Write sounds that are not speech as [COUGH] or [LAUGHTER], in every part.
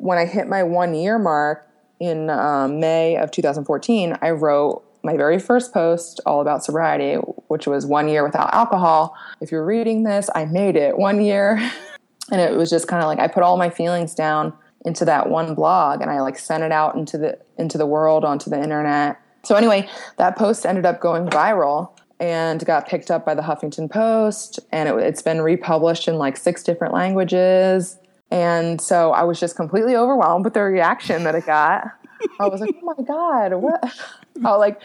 when I hit my one year mark in um, May of 2014, I wrote my very first post all about sobriety, which was one year without alcohol. If you're reading this, I made it one year. [LAUGHS] and it was just kind of like I put all my feelings down into that one blog and I like sent it out into the into the world onto the internet. So anyway, that post ended up going viral and got picked up by the Huffington Post and it, it's been republished in like six different languages. And so I was just completely overwhelmed with the reaction that it got. I was like, "Oh my god, what?" [LAUGHS] I like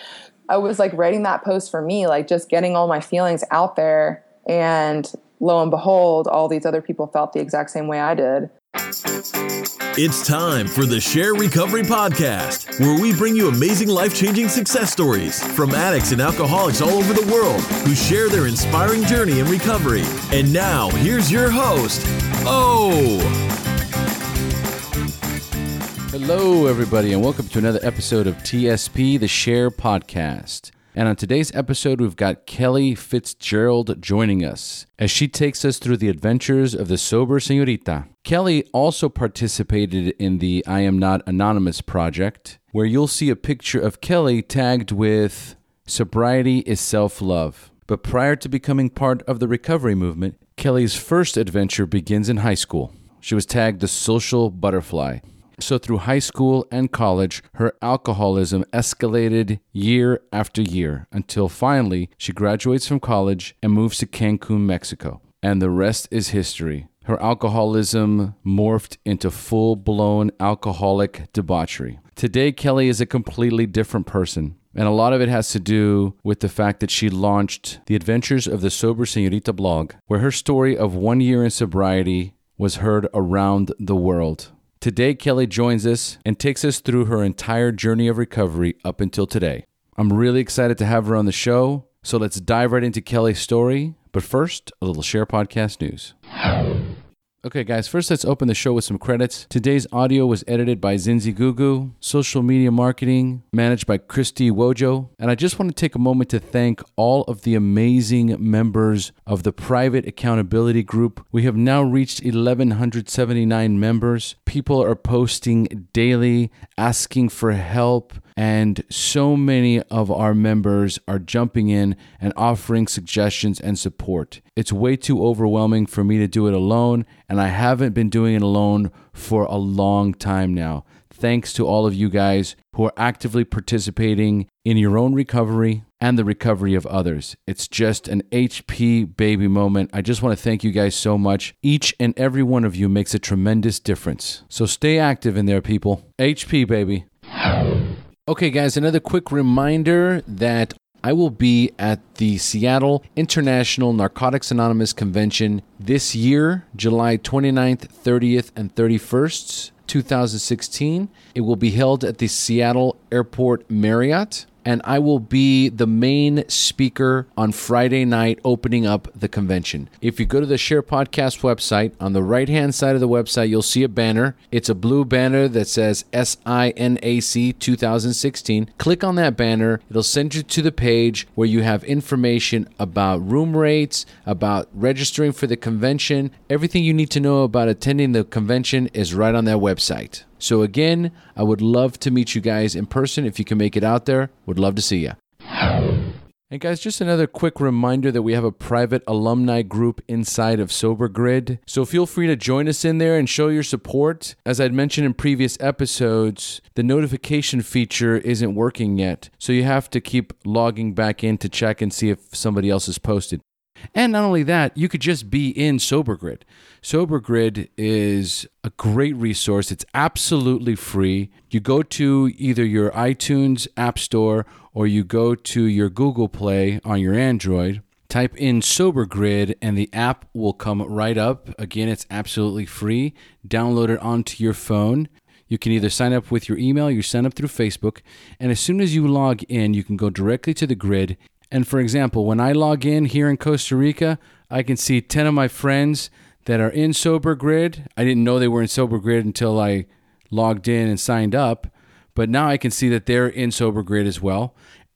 I was like writing that post for me, like just getting all my feelings out there and lo and behold, all these other people felt the exact same way I did. It's time for the SHAIR Recovery Podcast, where we bring you amazing life changing success stories from addicts and alcoholics all over the world who share their inspiring journey in recovery. And now, here's your host, Oh. Hello, everybody, and welcome to another episode of TSP, the SHAIR Podcast. And on today's episode, we've got Kelly Fitzgerald joining us as she takes us through the adventures of the sober senorita. Kelly also participated in the I Am Not Anonymous project, where you'll see a picture of Kelly tagged with Sobriety is Self Love. But prior to becoming part of the recovery movement, Kelly's first adventure begins in high school. She was tagged the social butterfly. So, through high school and college, her alcoholism escalated year after year until finally she graduates from college and moves to Cancun, Mexico. And the rest is history. Her alcoholism morphed into full blown alcoholic debauchery. Today, Kelly is a completely different person. And a lot of it has to do with the fact that she launched the Adventures of the Sober Senorita blog, where her story of one year in sobriety was heard around the world. Today, Kelly joins us and takes us through her entire journey of recovery up until today. I'm really excited to have her on the show, so let's dive right into Kelly's story. But first, a little SHAIR Podcast news. Okay, guys, first let's open the show with some credits. Today's audio was edited by Zinzi Gugu, social media marketing managed by Christy Wojo. And I just want to take a moment to thank all of the amazing members of the private accountability group. We have now reached 1,179 members. People are posting daily, asking for help, and so many of our members are jumping in and offering suggestions and support. It's way too overwhelming for me to do it alone, and I haven't been doing it alone for a long time now. Thanks to all of you guys who are actively participating in your own recovery and the recovery of others. It's just an HP baby moment. I just want to thank you guys so much. Each and every one of you makes a tremendous difference. So stay active in there, people. HP, baby. [LAUGHS] Okay, guys, another quick reminder that I will be at the Seattle International Narcotics Anonymous Convention this year, July 29th, 30th, and 31st, 2016. It will be held at the Seattle Airport Marriott and I will be the main speaker on Friday night opening up the convention. If you go to the SHAIR Podcast website, on the right hand side of the website, you'll see a banner. It's a blue banner that says SINAC 2016. Click on that banner, it'll send you to the page where you have information about room rates, about registering for the convention. Everything you need to know about attending the convention is right on that website. So, again, I would love to meet you guys in person if you can make it out there. Would love to see you. And guys, just another quick reminder that we have a private alumni group inside of Sober Grid. So feel free to join us in there and show your support. As I'd mentioned in previous episodes, the notification feature isn't working yet. So you have to keep logging back in to check and see if somebody else has posted. And not only that, you could just be in SoberGrid. SoberGrid is a great resource. It's absolutely free. You go to either your iTunes App Store or you go to your Google Play on your Android. Type in SoberGrid and the app will come right up. Again, it's absolutely free. Download it onto your phone. You can either sign up with your email, you sign up through Facebook, and as soon as you log in, you can go directly to the grid and for example, when I log in here in Costa Rica, I can see 10 of my friends that are in Sober Grid. I didn't know they were in Sober Grid until I logged in and signed up, but now I can see that they're in Sober Grid as well.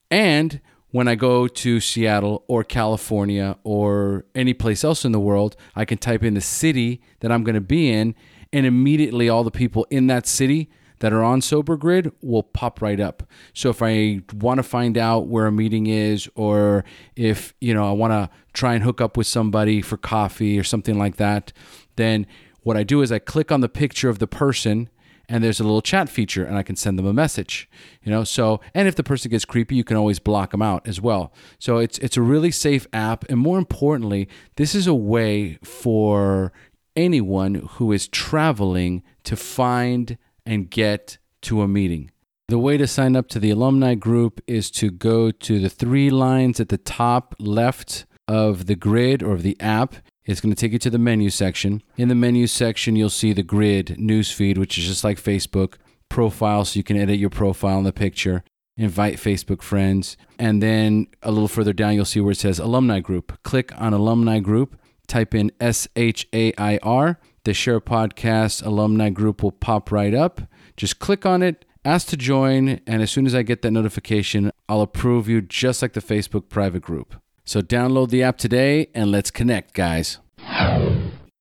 And when I go to Seattle or California or any place else in the world, I can type in the city that I'm going to be in and immediately all the people in that city that are on Sober Grid will pop right up. So if I want to find out where a meeting is, or if you know I want to try and hook up with somebody for coffee or something like that, then what I do is I click on the picture of the person and there's a little chat feature and I can send them a message. You know, so and if the person gets creepy, you can always block them out as well. So it's it's a really safe app and more importantly, this is a way for anyone who is traveling to find and get to a meeting. The way to sign up to the alumni group is to go to the three lines at the top left of the grid or of the app. It's going to take you to the menu section. In the menu section, you'll see the grid newsfeed, which is just like Facebook, profile, so you can edit your profile in the picture, invite Facebook friends. And then a little further down, you'll see where it says alumni group. Click on alumni group, type in S H A I R. The SHAIR Podcast alumni group will pop right up. Just click on it, ask to join, and as soon as I get that notification, I'll approve you just like the Facebook private group. So download the app today and let's connect, guys.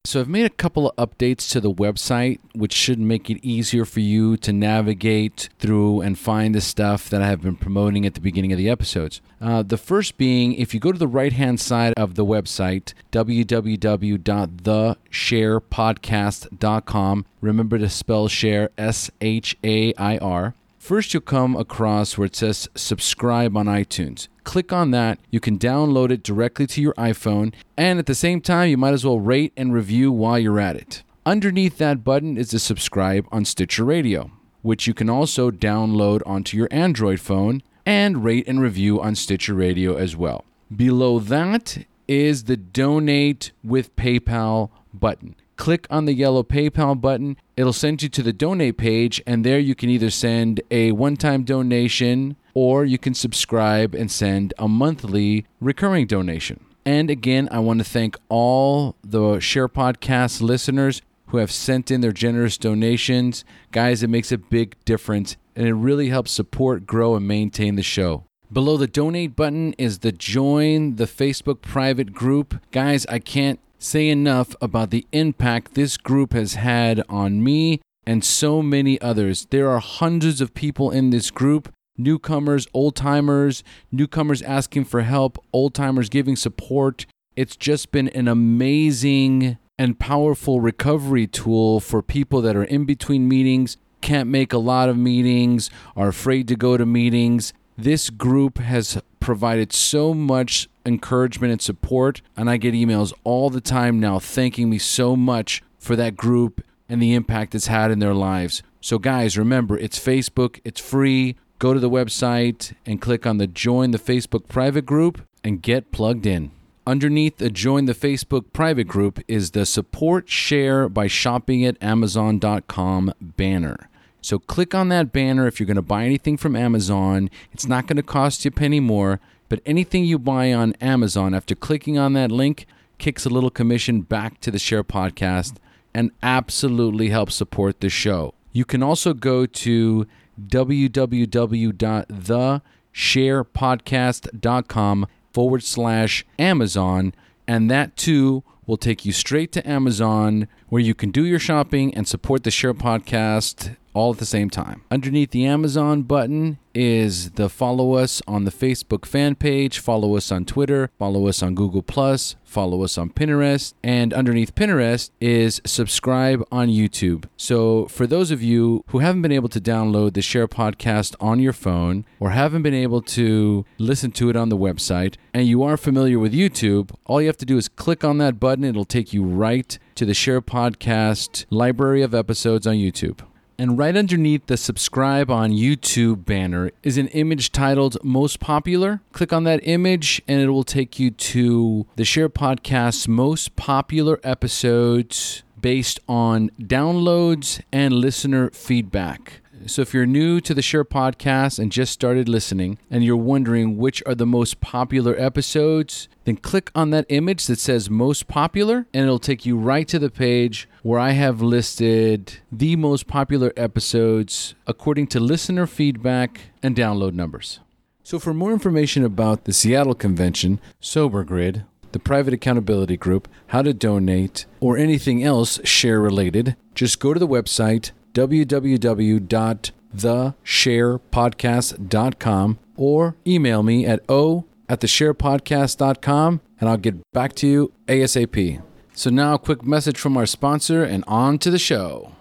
So I've made a couple of updates to the website, which should make it easier for you to navigate through and find the stuff that I have been promoting at the beginning of the episodes. Uh, the first being, if you go to the right hand side of the website, www.theshairpodcast.com, remember to spell share S H A I R. First, you'll come across where it says subscribe on iTunes. Click on that. You can download it directly to your iPhone, and at the same time, you might as well rate and review while you're at it. Underneath that button is the subscribe on Stitcher Radio, which you can also download onto your Android phone and rate and review on Stitcher Radio as well. Below that is the donate with PayPal button click on the yellow PayPal button. It'll send you to the donate page, and there you can either send a one time donation or you can subscribe and send a monthly recurring donation. And again, I want to thank all the SHAIR Podcast listeners who have sent in their generous donations. Guys, it makes a big difference and it really helps support, grow, and maintain the show. Below the donate button is the join the Facebook private group. Guys, I can't say enough about the impact this group has had on me and so many others. There are hundreds of people in this group newcomers, old timers, newcomers asking for help, old timers giving support. It's just been an amazing and powerful recovery tool for people that are in between meetings, can't make a lot of meetings, are afraid to go to meetings. This group has provided so much encouragement and support. And I get emails all the time now thanking me so much for that group and the impact it's had in their lives. So, guys, remember it's Facebook, it's free. Go to the website and click on the Join the Facebook private group and get plugged in. Underneath the Join the Facebook private group is the Support SHAIR by Shopping at Amazon.com banner. So click on that banner if you're going to buy anything from Amazon. It's not going to cost you a penny more. But anything you buy on Amazon after clicking on that link kicks a little commission back to the SHAIR Podcast and absolutely helps support the show. You can also go to www.theshairpodcast.com forward slash Amazon, and that too will take you straight to Amazon where you can do your shopping and support the SHAIR Podcast all at the same time. Underneath the Amazon button is the follow us on the Facebook fan page, follow us on Twitter, follow us on Google Plus, follow us on Pinterest, and underneath Pinterest is subscribe on YouTube. So for those of you who haven't been able to download the SHAIR podcast on your phone or haven't been able to listen to it on the website and you are familiar with YouTube, all you have to do is click on that button. It'll take you right to the SHAIR Podcast library of episodes on YouTube. And right underneath the subscribe on YouTube banner is an image titled Most Popular. Click on that image and it will take you to the SHAIR Podcast's most popular episodes based on downloads and listener feedback. So, if you're new to the SHAIR podcast and just started listening and you're wondering which are the most popular episodes, then click on that image that says most popular and it'll take you right to the page where I have listed the most popular episodes according to listener feedback and download numbers. So, for more information about the Seattle convention, Sober Grid, the private accountability group, how to donate, or anything else share related, just go to the website www.theshairpodcast.com or email me at o at theshairpodcast.com and I'll get back to you ASAP. So now a quick message from our sponsor and on to the show.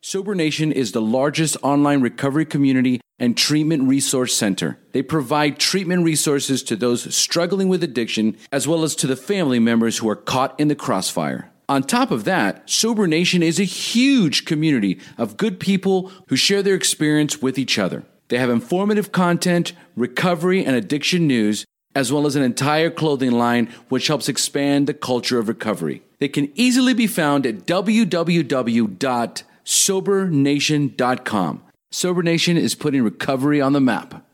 Sober Nation is the largest online recovery community and treatment resource center. They provide treatment resources to those struggling with addiction as well as to the family members who are caught in the crossfire. On top of that, Sober Nation is a huge community of good people who share their experience with each other. They have informative content, recovery and addiction news, as well as an entire clothing line which helps expand the culture of recovery. They can easily be found at www.sobernation.com. Sober Nation is putting recovery on the map.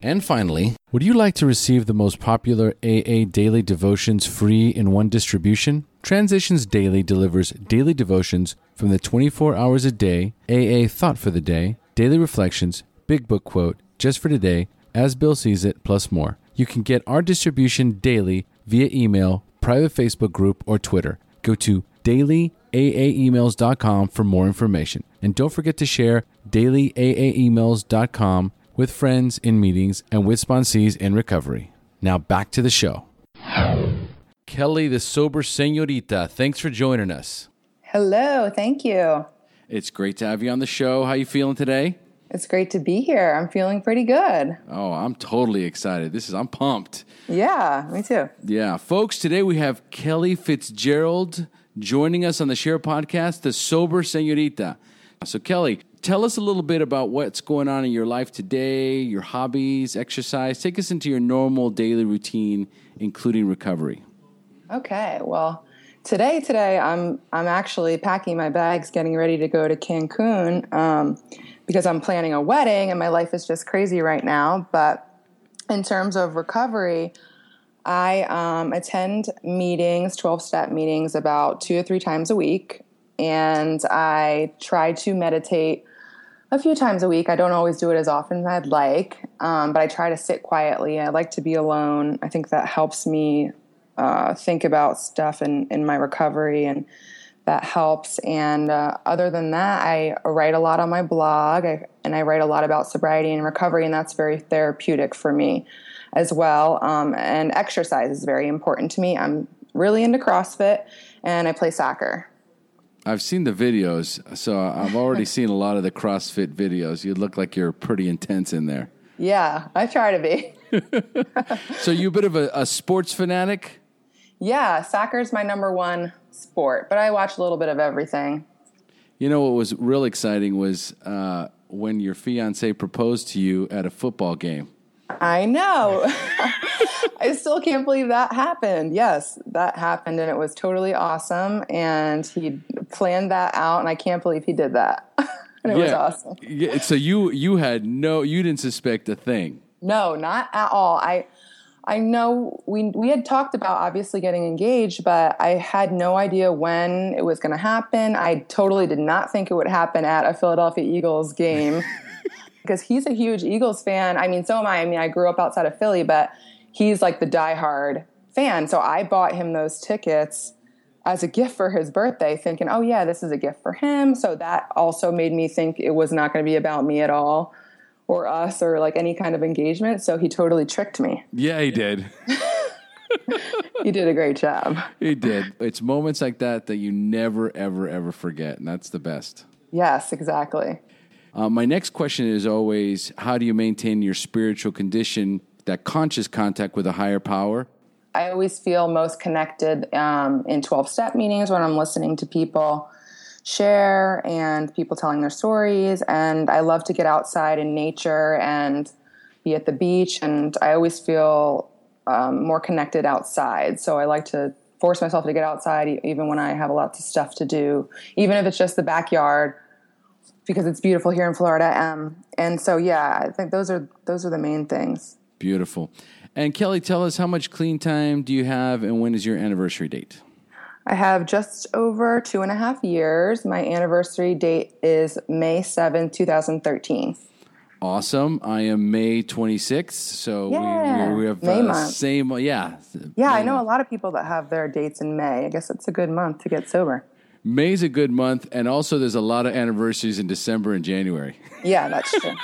And finally, would you like to receive the most popular AA daily devotions free in one distribution? Transitions Daily delivers daily devotions from the 24 hours a day, AA Thought for the Day, Daily Reflections, Big Book Quote, Just for Today, As Bill Sees It, plus more. You can get our distribution daily via email, private Facebook group, or Twitter. Go to dailyaaemails.com for more information. And don't forget to share dailyaaemails.com with friends in meetings and with sponsees in recovery. Now back to the show. Kelly, the sober senorita, thanks for joining us. Hello, thank you. It's great to have you on the show. How you feeling today? It's great to be here. I'm feeling pretty good. Oh, I'm totally excited. This is I'm pumped. Yeah, me too. Yeah, folks, today we have Kelly Fitzgerald joining us on the SHAIR podcast, the sober senorita. So Kelly, tell us a little bit about what's going on in your life today, your hobbies, exercise. Take us into your normal daily routine including recovery. Okay. Well, today today I'm I'm actually packing my bags, getting ready to go to Cancun um, because I'm planning a wedding, and my life is just crazy right now. But in terms of recovery, I um, attend meetings, twelve step meetings, about two or three times a week, and I try to meditate a few times a week. I don't always do it as often as I'd like, um, but I try to sit quietly. I like to be alone. I think that helps me uh, think about stuff in, in my recovery and that helps. And uh, other than that, I write a lot on my blog I, and I write a lot about sobriety and recovery, and that's very therapeutic for me as well. Um, and exercise is very important to me. I'm really into CrossFit and I play soccer. I've seen the videos, so I've already [LAUGHS] seen a lot of the CrossFit videos. You look like you're pretty intense in there. Yeah, I try to be. [LAUGHS] so you a bit of a, a sports fanatic? Yeah, soccer is my number one sport, but I watch a little bit of everything. You know what was real exciting was uh, when your fiance proposed to you at a football game. I know. [LAUGHS] I still can't believe that happened. Yes, that happened, and it was totally awesome. And he planned that out, and I can't believe he did that. [LAUGHS] and it yeah. was awesome. Yeah. So you you had no, you didn't suspect a thing. No, not at all. I I know we we had talked about obviously getting engaged, but I had no idea when it was going to happen. I totally did not think it would happen at a Philadelphia Eagles game [LAUGHS] because he's a huge Eagles fan. I mean, so am I. I mean, I grew up outside of Philly, but he's like the diehard fan. So I bought him those tickets as a gift for his birthday, thinking, "Oh yeah, this is a gift for him." So that also made me think it was not going to be about me at all or us or like any kind of engagement. So he totally tricked me. Yeah, he did. [LAUGHS] he did a great job. He did. It's moments like that that you never, ever, ever forget. And that's the best. Yes, exactly. Uh, my next question is always how do you maintain your spiritual condition, that conscious contact with a higher power? I always feel most connected um, in 12 step meetings when I'm listening to people share and people telling their stories. And I love to get outside in nature and be at the beach. And I always feel um, more connected outside. So I like to force myself to get outside even when I have a lot of stuff to do, even if it's just the backyard because it's beautiful here in Florida. Um, and so, yeah, I think those are those are the main things. Beautiful. And Kelly, tell us how much clean time do you have, and when is your anniversary date? I have just over two and a half years. My anniversary date is May 7, 2013. Awesome. I am May 26th. So Yeah, we, we have May uh, month. same, yeah. Yeah, I May know a lot of people that have their dates in May. I guess it's a good month to get sober. May's a good month. And also, there's a lot of anniversaries in December and January. Yeah, that's true.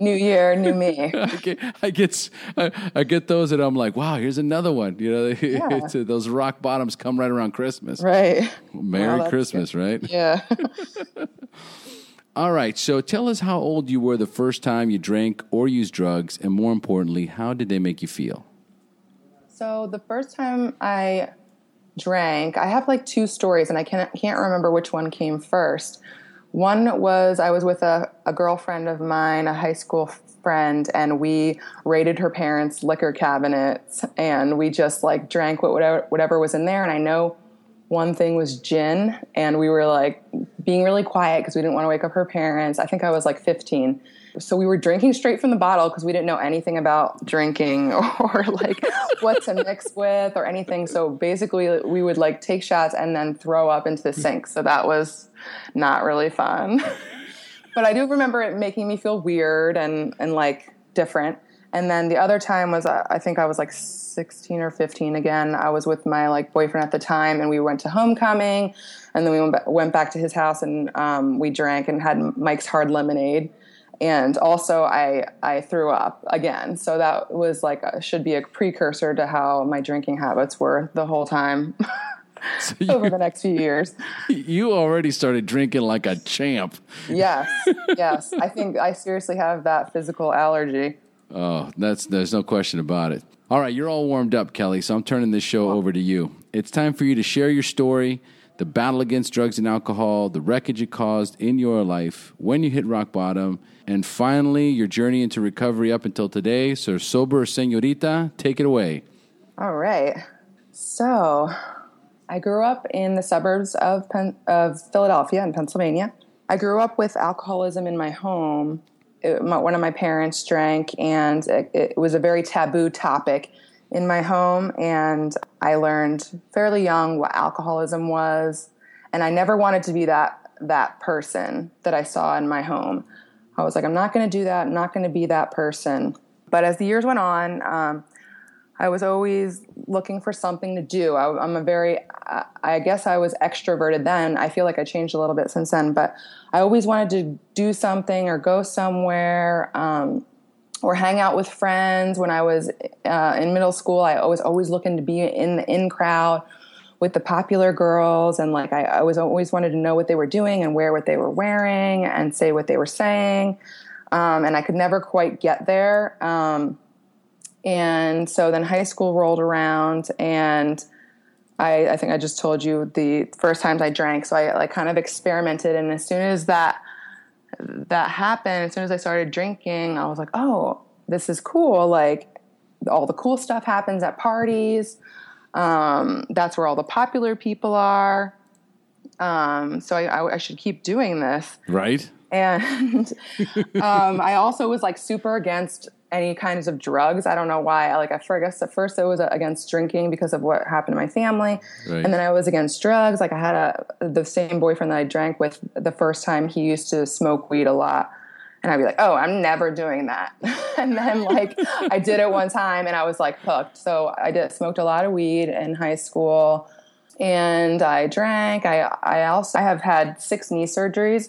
new year, new me. [LAUGHS] I get, I get, s- I, I get those, and I'm like, wow, here's another one. You know, [LAUGHS] it's, uh, those rock bottoms come right around Christmas. Right. Merry Well, that's Christmas, right? [LAUGHS] Yeah. All right. So tell us how old you were the first time you drank or used drugs, and more importantly, how did they make you feel? So the first time I drank, I have like two stories, and I can't can't remember which one came first. One was I was with a, a girlfriend of mine, a high school friend, and we raided her parents' liquor cabinets, and we just like drank what- whatever whatever was in there. And I know one thing was gin, and we were like being really quiet because we didn't want to wake up her parents. I think I was like 15. So we were drinking straight from the bottle because we didn't know anything about drinking [LAUGHS] or like what to mix with or anything. So basically, we would like take shots and then throw up into the sink. So that was not really fun. [LAUGHS] but I do remember it making me feel weird and and like different. And then the other time was uh, I think I was like 16 or 15 again. I was with my like boyfriend at the time, and we went to homecoming, and then we went, ba- went back to his house and um, we drank and had Mike's hard lemonade. And also, I I threw up again, so that was like a, should be a precursor to how my drinking habits were the whole time [LAUGHS] So [LAUGHS] over the next few years. [LAUGHS] you already started drinking like a champ. Yes, yes, I think I seriously have that physical allergy. Oh, that's there's no question about it. All right, you're all warmed up, Kelly. So I'm turning this show over to you. It's time for you to share your story, the battle against drugs and alcohol, the wreckage it caused in your life, when you hit rock bottom, and finally your journey into recovery up until today. So, sober señorita, take it away. All right. So, I grew up in the suburbs of Pen- of Philadelphia in Pennsylvania. I grew up with alcoholism in my home. It, my, one of my parents drank, and it, it was a very taboo topic in my home. And I learned fairly young what alcoholism was, and I never wanted to be that that person that I saw in my home. I was like, I'm not going to do that. I'm not going to be that person. But as the years went on, um, I was always looking for something to do. I, I'm a very, I, I guess I was extroverted then. I feel like I changed a little bit since then, but I always wanted to do something or go somewhere um, or hang out with friends. When I was uh, in middle school, I was always looking to be in the in crowd with the popular girls. And like, I, I was always wanted to know what they were doing and wear what they were wearing and say what they were saying. Um, and I could never quite get there. Um, and so then high school rolled around and I, I think I just told you the first times I drank. So I like kind of experimented. And as soon as that, that happened, as soon as I started drinking, I was like, oh, this is cool. Like all the cool stuff happens at parties. Um, that's where all the popular people are. Um, so I, I, I should keep doing this Right? and [LAUGHS] um, I also was like super against any kinds of drugs. I don't know why. I, Like I guess at first I was against drinking because of what happened to my family, Right. and then I was against drugs. Like I had a the same boyfriend that I drank with the first time. He used to smoke weed a lot. And I'd be like, oh, I'm never doing that. [LAUGHS] and then like I did it one time and I was like hooked. So I did smoked a lot of weed in high school and I drank. I I also I have had six knee surgeries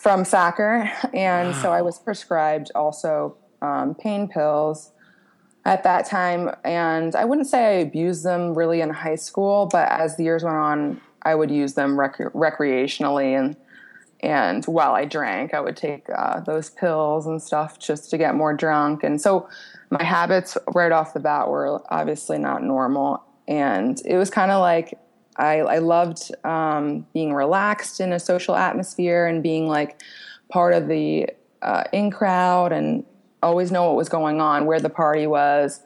from soccer, and so I was prescribed also um, pain pills at that time. And I wouldn't say I abused them really in high school, but as the years went on, I would use them rec- recreationally and and while I drank, I would take uh, those pills and stuff just to get more drunk. And so my habits right off the bat were obviously not normal. And it was kind of like I, I loved um, being relaxed in a social atmosphere and being like part of the uh, in crowd and always know what was going on, where the party was,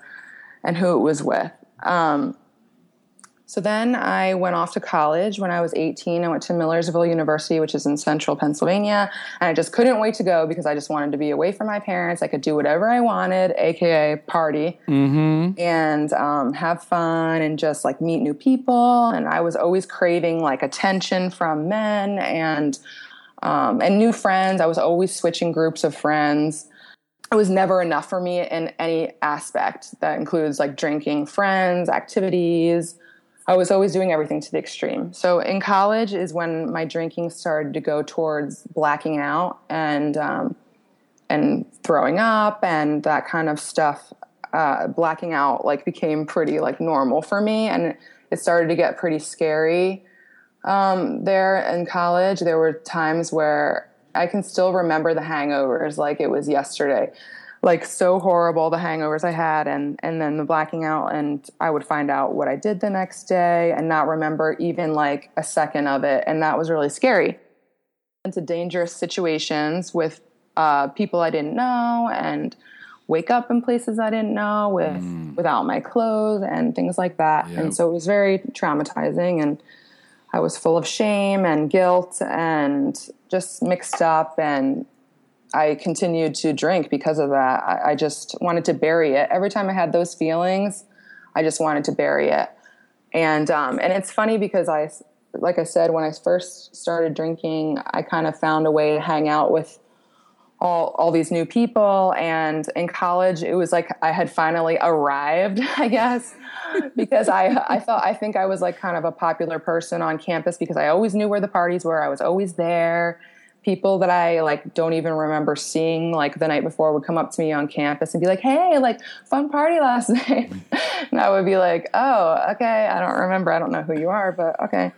and who it was with. Um, so then I went off to college when I was 18. I went to Millersville University, which is in central Pennsylvania. And I just couldn't wait to go because I just wanted to be away from my parents. I could do whatever I wanted, AKA party, and um, have fun and just like meet new people. And I was always craving like attention from men and um, and new friends. I was always switching groups of friends. It was never enough for me in any aspect that includes like drinking, friends, activities. I was always doing everything to the extreme. So in college is when my drinking started to go towards blacking out and um, and throwing up and that kind of stuff. Uh, blacking out like became pretty like normal for me, and it started to get pretty scary. Um, there in college, there were times where I can still remember the hangovers like it was yesterday. Like so horrible the hangovers I had and and then the blacking out and I would find out what I did the next day and not remember even like a second of it and that was really scary. Into dangerous situations with uh, people I didn't know and wake up in places I didn't know with mm. without my clothes and things like that. Yep. And so it was very traumatizing and I was full of shame and guilt and just mixed up and I continued to drink because of that. I, I just wanted to bury it. Every time I had those feelings, I just wanted to bury it. And um, and it's funny because I, like I said, when I first started drinking, I kind of found a way to hang out with all all these new people and in college it was like I had finally arrived [LAUGHS] I guess because I I felt I think I was like kind of a popular person on campus because I always knew where the parties were I was always there people that I like don't even remember seeing like the night before would come up to me on campus and be like, "Hey, like fun party last [LAUGHS] night," and I would be like, "Oh, okay, I don't remember. I don't know who you are, but okay,"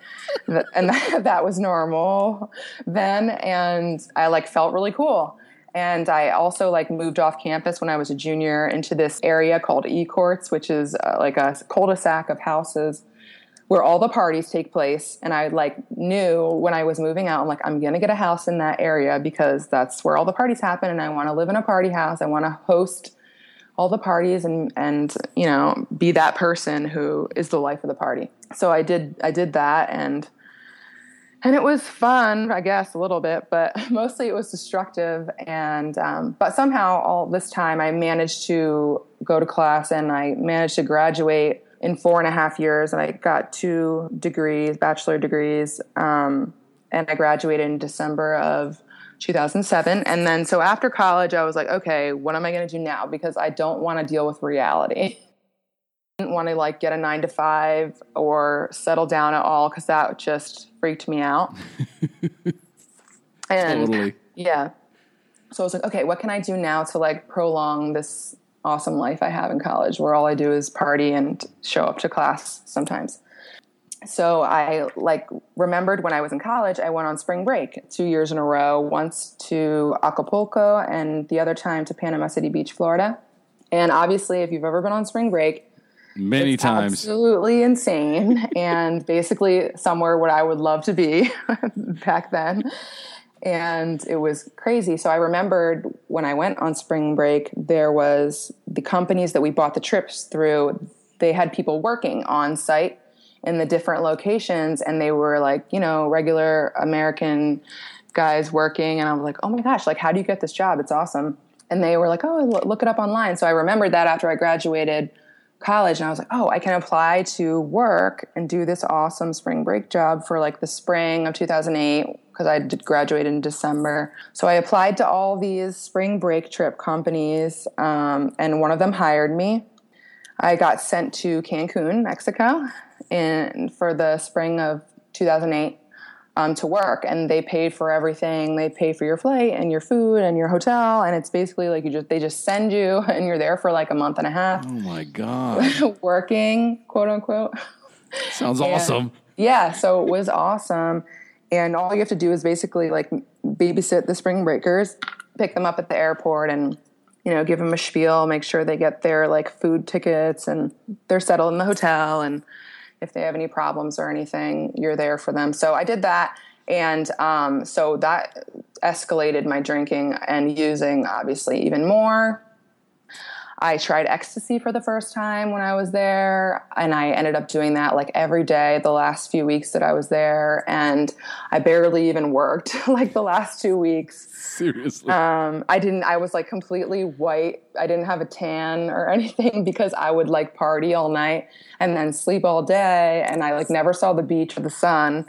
and [LAUGHS] that, that was normal then, and I like felt really cool. And I also like moved off campus when I was a junior into this area called E Courts, which is uh, like a cul-de-sac of houses where all the parties take place. And I like knew when I was moving out, I'm like, I'm gonna get a house in that area because that's where all the parties happen, and I want to live in a party house. I want to host all the parties and and you know be that person who is the life of the party. So I did I did that and and it was fun, I guess, a little bit, but [LAUGHS] mostly it was destructive. And um, but somehow, all this time, I managed to go to class and I managed to graduate in four and a half years. And I got two degrees, bachelor degrees, um, and I graduated in December of 2007. And then, so after college, I was like, okay, what am I going to do now? Because I don't want to deal with reality. [LAUGHS] I didn't want to like get a nine to five or settle down at all because that just freaked me out. [LAUGHS] and totally. yeah. So I was like, okay, what can I do now to like prolong this awesome life I have in college where all I do is party and show up to class sometimes. So I like remembered when I was in college, I went on spring break two years in a row, once to Acapulco and the other time to Panama City Beach, Florida. And obviously, if you've ever been on spring break, many times. Absolutely insane, [LAUGHS] and basically somewhere what I would love to be [LAUGHS] back then. And it was crazy. So I remembered when I went on spring break, there was the companies that we bought the trips through. They had people working on site in the different locations, and they were like, you know, regular American guys working. And I was like, oh my gosh, like, how do you get this job? It's awesome. And they were like, oh, look it up online. So I remembered that after I graduated college and I was like, oh, I can apply to work and do this awesome spring break job for like the spring of 2008 because I did graduate in December. So I applied to all these spring break trip companies um, and one of them hired me. I got sent to Cancun, Mexico, in for the spring of 2008 um, to work and they paid for everything. They pay for your flight and your food and your hotel and it's basically like you just they just send you [LAUGHS] and you're there for like a month and a half oh my god [LAUGHS] working quote unquote. Sounds and, awesome. yeah so it was awesome. And all you have to do is basically like babysit the spring breakers pick them up at the airport and you know give them a spiel make sure they get their like food tickets and they're settled in the hotel and if they have any problems or anything, you're there for them. So I did that. And um, so that escalated my drinking and using, obviously, even more. I tried ecstasy for the first time when I was there, and I ended up doing that like every day the last few weeks that I was there, and I barely even worked [LAUGHS] like the last two weeks. Seriously, um, I didn't. I was like completely white. I didn't have a tan or [LAUGHS] anything because I would like party all night and then sleep all day, and I like never saw the beach or the sun.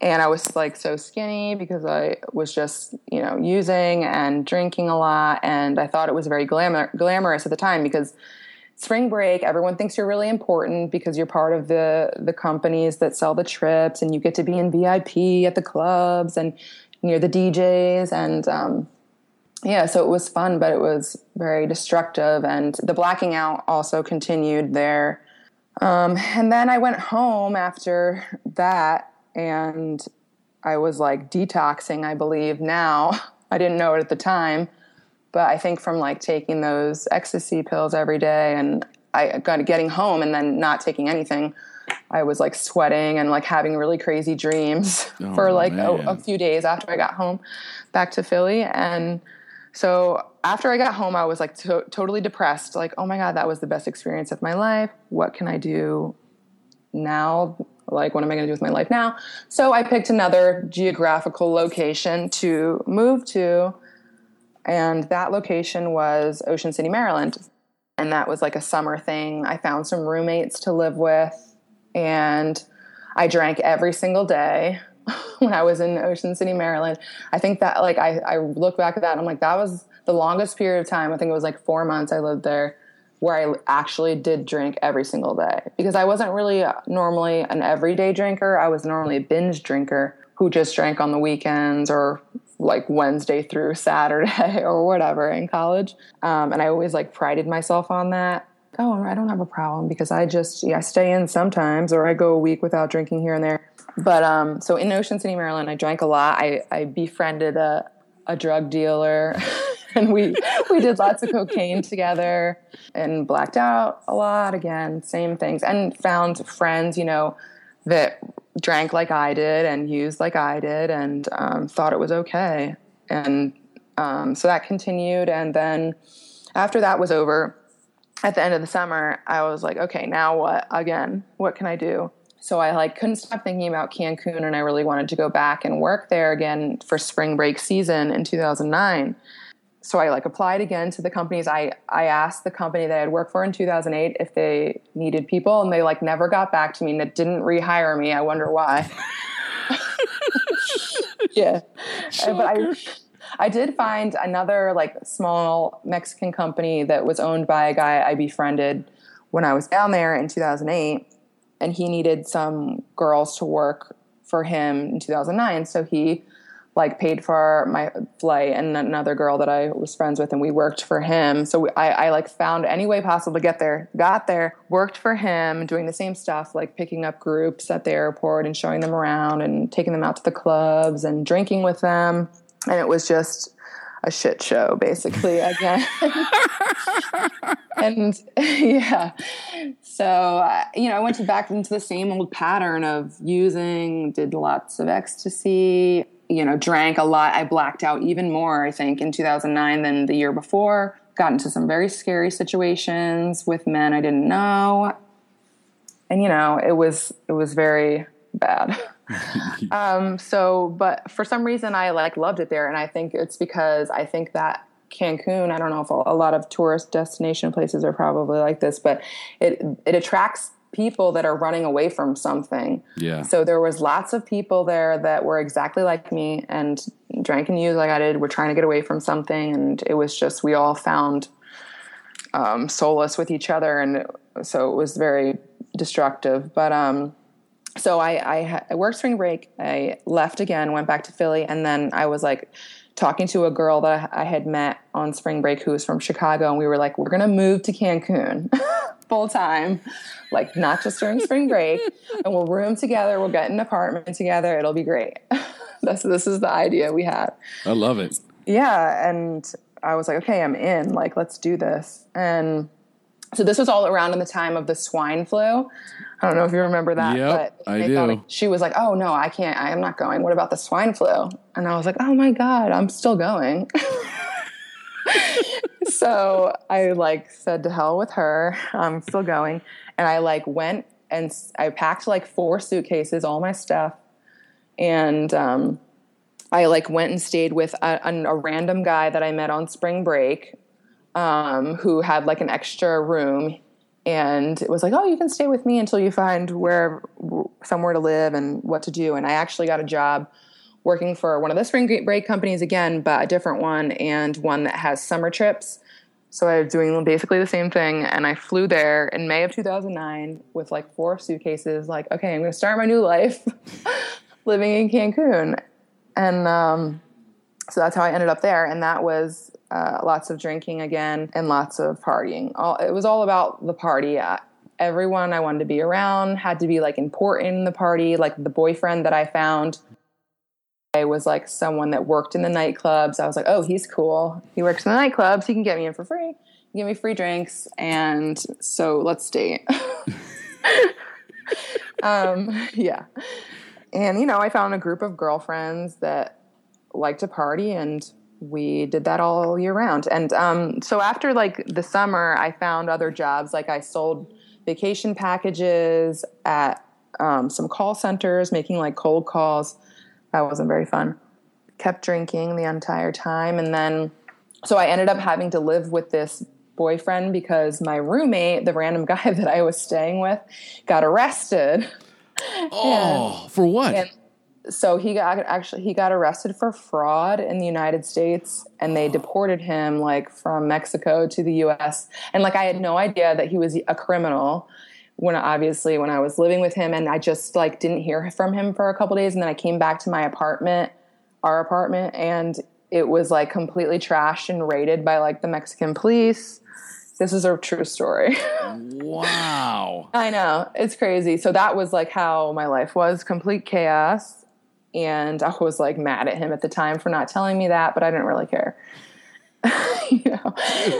And I was like so skinny because I was just, you know, using and drinking a lot. And I thought it was very glamour- glamorous at the time because spring break, everyone thinks you're really important because you're part of the, the companies that sell the trips and you get to be in VIP at the clubs and near the DJs. And, um, yeah, so it was fun, but it was very destructive. And the blacking out also continued there. Um, and then I went home after that and I was like detoxing, I believe now. [LAUGHS] I didn't know it at the time, but I think from like taking those ecstasy pills every day and I got getting home and then not taking anything, I was like sweating and like having really crazy dreams [LAUGHS] oh, for like a, a, few days after I got home back to Philly. And so after I got home, I was like to- totally depressed. Like, oh my God, that was the best experience of my life. What can I do now like what am i going to do with my life now? So i picked another geographical location to move to and that location was ocean city maryland. And that was like a summer thing. I found some roommates to live with and i drank every single day [LAUGHS] when i was in ocean city maryland. I think that like i, I look back at that i'm like that was the longest period of time. I think it was like four months i lived there where I actually did drink every single day because I wasn't really normally an everyday drinker. I was normally a binge drinker who just drank on the weekends or like Wednesday through [LAUGHS] Saturday or whatever in college. Um, and I always like prided myself on that. Oh, I don't have a problem because I just yeah, I stay in sometimes or I go a week without drinking here and there. But um, so in Ocean City, Maryland, I drank a lot. I, I befriended a, a drug dealer. [LAUGHS] [LAUGHS] and we we did lots of cocaine together and blacked out a lot again same things and found friends you know that drank like i did and used like i did and um, thought it was okay. And um, so that continued and then after that was over at the end of the summer i was like okay now what again? What can i do? So I like couldn't stop thinking about Cancun and I really wanted to go back and work there again for spring break season in 2009 so I like applied again to the companies. I I asked the company that I'd worked for in 2008 if they needed people, and they like never got back to me and it didn't rehire me. I wonder why. [LAUGHS] yeah, Shocker. but I I did find another like small Mexican company that was owned by a guy I befriended when I was down there in 2008, and he needed some girls to work for him in 2009. So he like paid for my flight and another girl that I was friends with and we worked for him. So I, I like found any way possible to get there, got there, worked for him, doing the same stuff, like picking up groups at the airport and showing them around and taking them out to the clubs and drinking with them. And it was just a shit show basically [LAUGHS] again. and yeah, so you know, I went to back into the same old pattern of using, did lots of ecstasy, you know, drank a lot. I blacked out even more, I think, in 2009 than the year before. Got into some very scary situations with men I didn't know. And you know, it was it was very bad. [LAUGHS] um, so, but for some reason, I like loved it there, and I think it's because I think that Cancun. I don't know if a lot of tourist destination places are probably like this, but it it attracts people that are running away from something. Yeah. So there was lots of people there that were exactly like me and drank and used like I did. We're trying to get away from something, and it was just we all found um, solace with each other, and so it was very destructive. But um, so I, I, I worked spring break. I left again, went back to Philly, and then I was like talking to a girl that I had met on spring break who was from Chicago, and we were like, we're gonna move to Cancun [LAUGHS] full time like not just during spring break, [LAUGHS] and we'll room together. We'll get an apartment together. It'll be great. [LAUGHS] this this is the idea we had. I love it. Yeah, and I was like, okay, I'm in. Like, let's do this. And so this was all around in the time of the swine flu. I don't know if you remember that, yep, but I do. she was like, "Oh no, I can't. I am not going. What about the swine flu?" And I was like, "Oh my god, I'm still going." [LAUGHS] so I like said to hell with her. I'm still going and I like went and I packed like four suitcases, all my stuff, and um, I like went and stayed with a, a, random guy that I met on spring break, um, who had like an extra room, and it was like, oh, you can stay with me until you find where somewhere to live and what to do. And I actually got a job working for one of the spring break companies again, but a different one and one that has summer trips. So I was doing basically the same thing. And I flew there in May of 2009 with like four suitcases, like, okay, I'm going to start my new life [LAUGHS] living in Cancun. And um, so that's how I ended up there. And that was uh, lots of drinking again and lots of partying. All, it was all about the party. Uh, everyone I wanted to be around had to be like important in the party. Like the boyfriend that I found I was like someone that worked in the nightclubs. I was like, oh, he's cool. He works in the nightclubs. He can get me in for free, give me free drinks. And so let's date. [LAUGHS] um, yeah. And, you know, I found a group of girlfriends that like to party and we did that all year round. And um, so after like the summer, I found other jobs. Like I sold vacation packages at um, some call centers, making like cold calls. That wasn't very fun. Kept drinking the entire time. And then, so I ended up having to live with this boyfriend because my roommate, the random [LAUGHS] guy that I was staying with, got arrested. Oh, and, for what? And, so he got actually he got arrested for fraud in the United States and they deported him like from Mexico to the US and like I had no idea that he was a criminal when obviously when I was living with him and I just like didn't hear from him for a couple days and then I came back to my apartment our apartment and it was like completely trashed and raided by like the Mexican police this is a true story. wow. [LAUGHS] I know. It's crazy. So that was like how my life was complete chaos and I was like mad at him at the time for not telling me that, but I didn't really care. [LAUGHS] you know?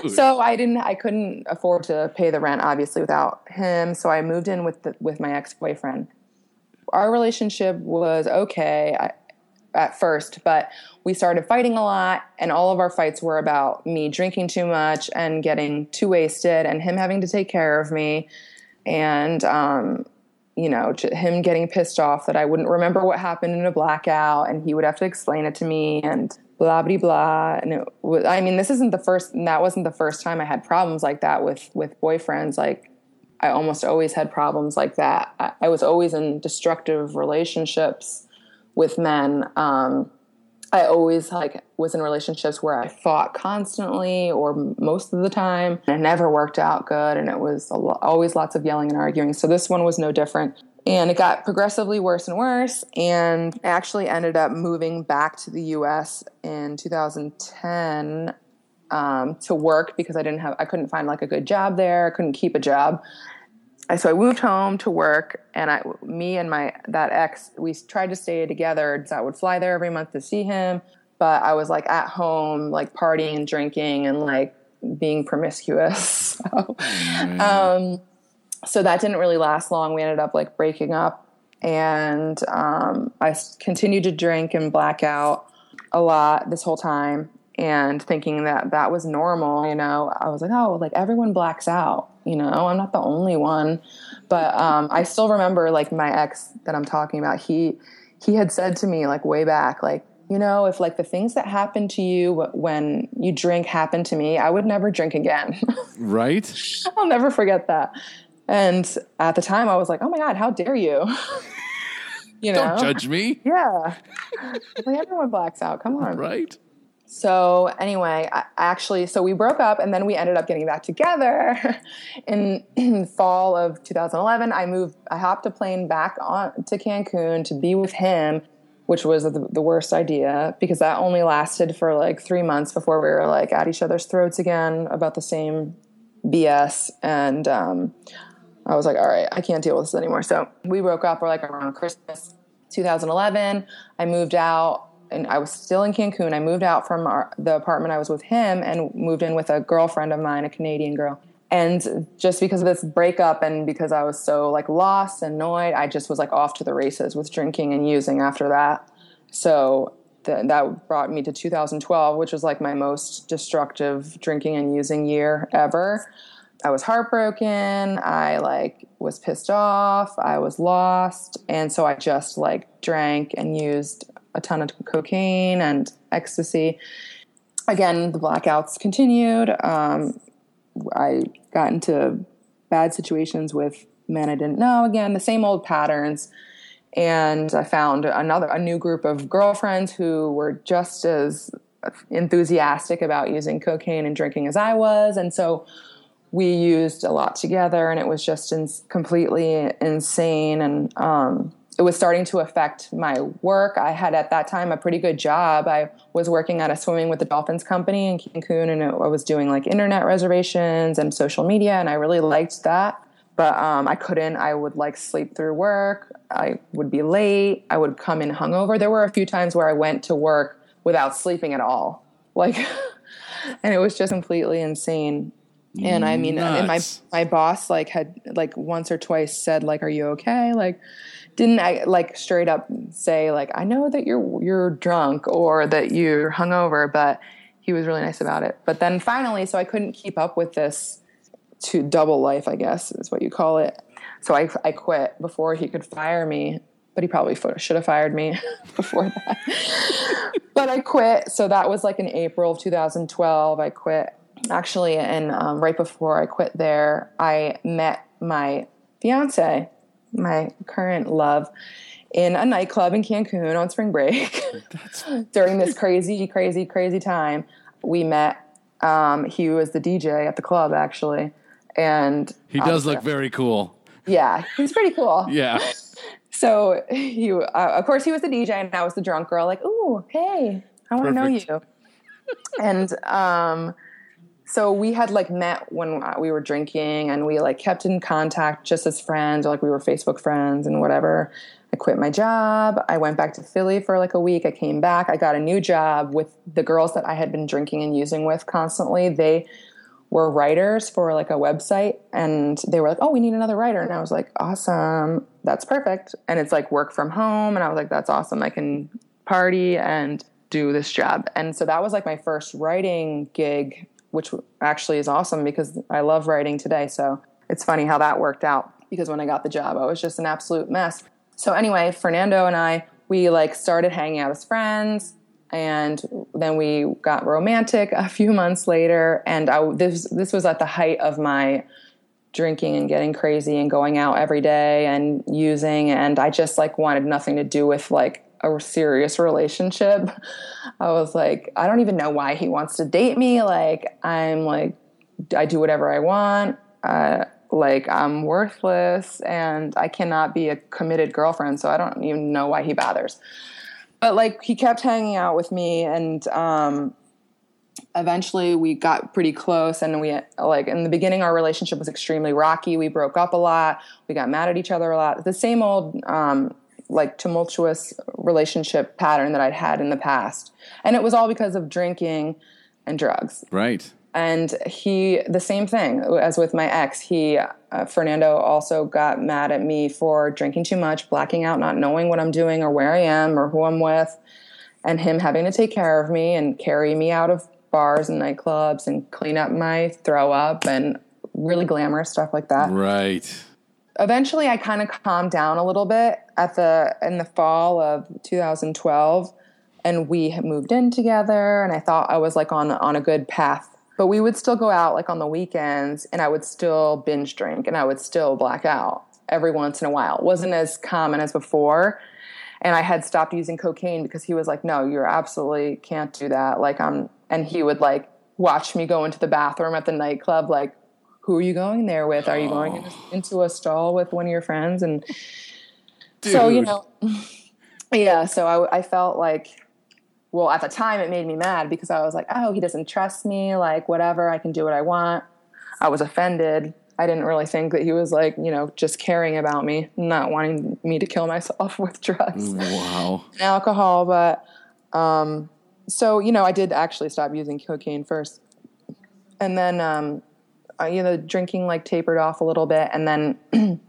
So I didn't I couldn't afford to pay the rent obviously without him, so I moved in with the, with my ex-boyfriend. Our relationship was okay I, at first, but we started fighting a lot and all of our fights were about me drinking too much and getting too wasted and him having to take care of me and um, you know, him getting pissed off that I wouldn't remember what happened in a blackout and he would have to explain it to me and blah, blah, blah. And it was, I mean, this isn't the first, that wasn't the first time I had problems like that with, with boyfriends. Like I almost always had problems like that. I, I was always in destructive relationships with men. Um, I always like was in relationships where I fought constantly or most of the time. And it never worked out good, and it was lo- always lots of yelling and arguing. So this one was no different. And it got progressively worse and worse. And I actually ended up moving back to the U.S. in 2010 um, to work because I didn't have I couldn't find like a good job there. I couldn't keep a job so I moved home to work, and I, me and my that ex, we tried to stay together. So I would fly there every month to see him, but I was like at home, like partying and drinking and like being promiscuous. [LAUGHS] So, mm-hmm. um, so that didn't really last long. We ended up like breaking up, and um, I continued to drink and black out a lot this whole time, and thinking that that was normal. You know, I was like, oh, like everyone blacks out you know? I'm not the only one. But um, i still remember like my ex that i'm talking about he he had said to me like way back like you know if like the things that happen to you when you drink happen to me i would never drink again. [LAUGHS] Right? I'll never forget that and at the time i was like oh my god how dare you? [LAUGHS] You know? don't judge me. [LAUGHS] Yeah. Like everyone blacks out. Come on. Right. So anyway, I actually, so we broke up and then we ended up getting back together [LAUGHS] in, in, fall of 2011. I moved, I hopped a plane back on to Cancun to be with him, which was the, the worst idea because that only lasted for like three months before we were like at each other's throats again about the same BS. And um, I was like, all right, I can't deal with this anymore. So we broke up. We're like around Christmas 2011. I moved out and I was still in Cancun. I moved out from our, the apartment I was with him and moved in with a girlfriend of mine, a Canadian girl. And just because of this breakup and because I was so like lost and annoyed, I just was like off to the races with drinking and using after that. So th- that brought me to 2012, which was like my most destructive drinking and using year ever. I was heartbroken. I like was pissed off. I was lost. And so I just like drank and used a ton of cocaine and ecstasy. Again, the blackouts continued. Um, I got into bad situations with men I didn't know. Again, the same old patterns. and I found another a new group of girlfriends who were just as enthusiastic about using cocaine and drinking as I was, and so we used a lot together, and it was just in, completely insane. And um, it was starting to affect my work. I had at that time a pretty good job. I was working at a swimming with the dolphins company in Cancun, and I was doing like internet reservations and social media, and I really liked that. But um, I couldn't. I would like sleep through work. I would be late. I would come in hungover. There were a few times where I went to work without sleeping at all, like, [LAUGHS] and it was just completely insane. And I mean, and my my boss like had like once or twice said like, "Are you okay?" Like, didn't I like straight up say like, "I know that you're you're drunk or that you're hungover," but he was really nice about it. But then finally, so I couldn't keep up with this to double life, I guess is what you call it. So I I quit before he could fire me. But he probably should have fired me [LAUGHS] before that. [LAUGHS] but I quit. So that was like in April of 2012. I quit actually, and um, right before I quit there, I met my fiance, my current love, in a nightclub in Cancun on spring break [LAUGHS] during this crazy, crazy, crazy time. We met. Um, he was the DJ at the club, actually, and he does look very cool. Yeah, he's pretty cool. [LAUGHS] yeah. [LAUGHS] So he, uh, of course, he was the DJ, and I was the drunk girl. Like, ooh, hey, I want to know you. and um, so we had like met when uh, we were drinking and we like kept in contact just as friends or like we were facebook friends and whatever. I quit my job. I went back to philly for like a week. I came back. I got a new job with the girls that i had been drinking and using with constantly. They were writers for like a website and they were like oh we need another writer. And i was like awesome. That's perfect. And it's like work from home. And i was like that's awesome. I can party and do this job. And so that was like my first writing gig which actually is awesome because I love writing today. So it's funny how that worked out because when I got the job, I was just an absolute mess. So anyway, Fernando and I, we like started hanging out as friends and then we got romantic [LAUGHS] a few months later and I, this this was at the height of my drinking and getting crazy and going out every day and using and I just like wanted nothing to do with like a serious relationship. I was like, I don't even know why he wants to date me. Like, I'm like, I do whatever I want. Uh, like, I'm worthless and I cannot be a committed girlfriend. So I don't even know why he bothers. But like, he kept hanging out with me and, um, eventually we got pretty close and we like in the beginning our relationship was extremely rocky we broke up a lot we got mad at each other a lot the same old um, like tumultuous relationship pattern that I'd had in the past. And it was all because of drinking and drugs. Right. And he, the same thing as with my ex, he, uh, Fernando also got mad at me for drinking too much, blacking out, not knowing what I'm doing or where I am or who I'm with, and him having to take care of me and carry me out of bars and nightclubs and clean up my throw up and really glamorous stuff like that. Right eventually I kind of calmed down a little bit at the in the fall of 2012 and we moved in together and I thought I was like on on a good path. But we would still go out like on the weekends and I would still binge drink and I would still black out every once in a while. It wasn't as common as before. And I had stopped using cocaine because he was like, "No, you absolutely can't do that." Like I'm and he would like watch me go into the bathroom at the nightclub like who are you going there with? Are you going oh. into a stall with one of your friends? And Dude. so, you know, [LAUGHS] yeah, so I, I felt like, well, at the time it made me mad because I was like, oh, he doesn't trust me, like, whatever, I can do what I want. I was offended. I didn't really think that he was like, you know, just caring about me, not wanting me to kill myself [LAUGHS] with drugs. Wow. And alcohol. But um, so, you know, I did actually stop using cocaine first. And then um, you know, drinking like tapered off a little bit, and then [CLEARS THROAT]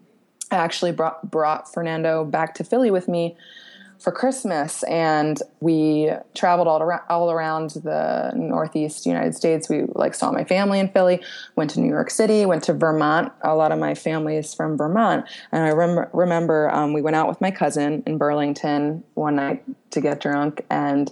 I actually brought brought Fernando back to Philly with me for Christmas, and we traveled all around all around the Northeast United States. We like saw my family in Philly, went to New York City, went to Vermont. A lot of my family is from Vermont, and I rem- remember um, we went out with my cousin in Burlington one night to get drunk, and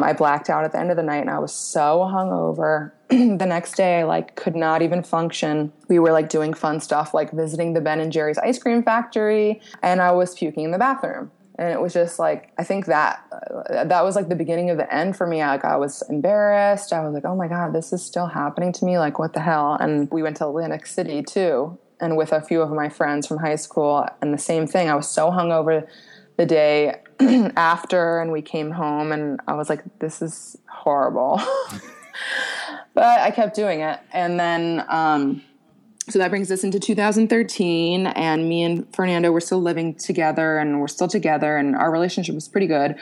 I blacked out at the end of the night and I was so hungover. [CLEARS THROAT] the next day, I like could not even function. We were like doing fun stuff like visiting the Ben and Jerry's ice cream factory and I was puking in the bathroom. And it was just like I think that uh, that was like the beginning of the end for me. Like I was embarrassed. I was like, "Oh my god, this is still happening to me. Like what the hell?" And we went to Atlantic City too and with a few of my friends from high school and the same thing. I was so hungover the day [CLEARS THROAT] after and we came home and I was like, this is horrible. [LAUGHS] but I kept doing it. And then, um, so that brings us into 2013 and me and Fernando were still living together and we're still together and our relationship was pretty good.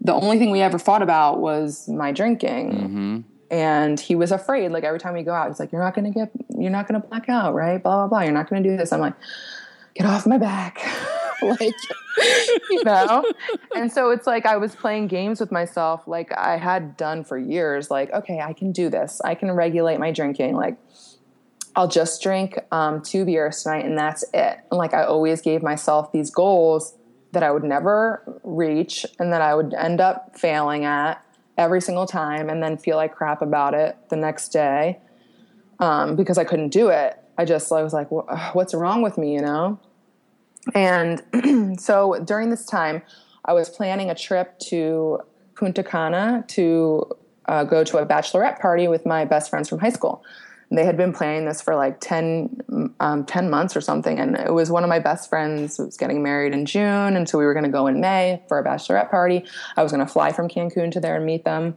The only thing we ever fought about was my drinking. Mm-hmm. And he was afraid, like every time we go out, he's like, You're not gonna get you're not gonna black out, right? Blah blah blah. You're not gonna do this. I'm like, get off my back. [LAUGHS] [LAUGHS] like you know? And so it's like i was playing games with myself like i had done for years like okay i can do this. I can regulate my drinking. Like i'll just drink um, two beers tonight and that's it. And like i always gave myself these goals that i would never reach and that i would end up failing at every single time and then feel like crap about it the next day um, because i couldn't do it. I just i was like what's wrong with me? You know and [CLEARS THROAT] so during this time, I was planning a trip to Punta Cana to uh, go to a bachelorette party with my best friends from high school. they had been planning this for like 10, um, 10 months or something. And it was one of my best friends who was getting married in June. And so we were going to go in May for a bachelorette party. I was going to fly from Cancun to there and meet them.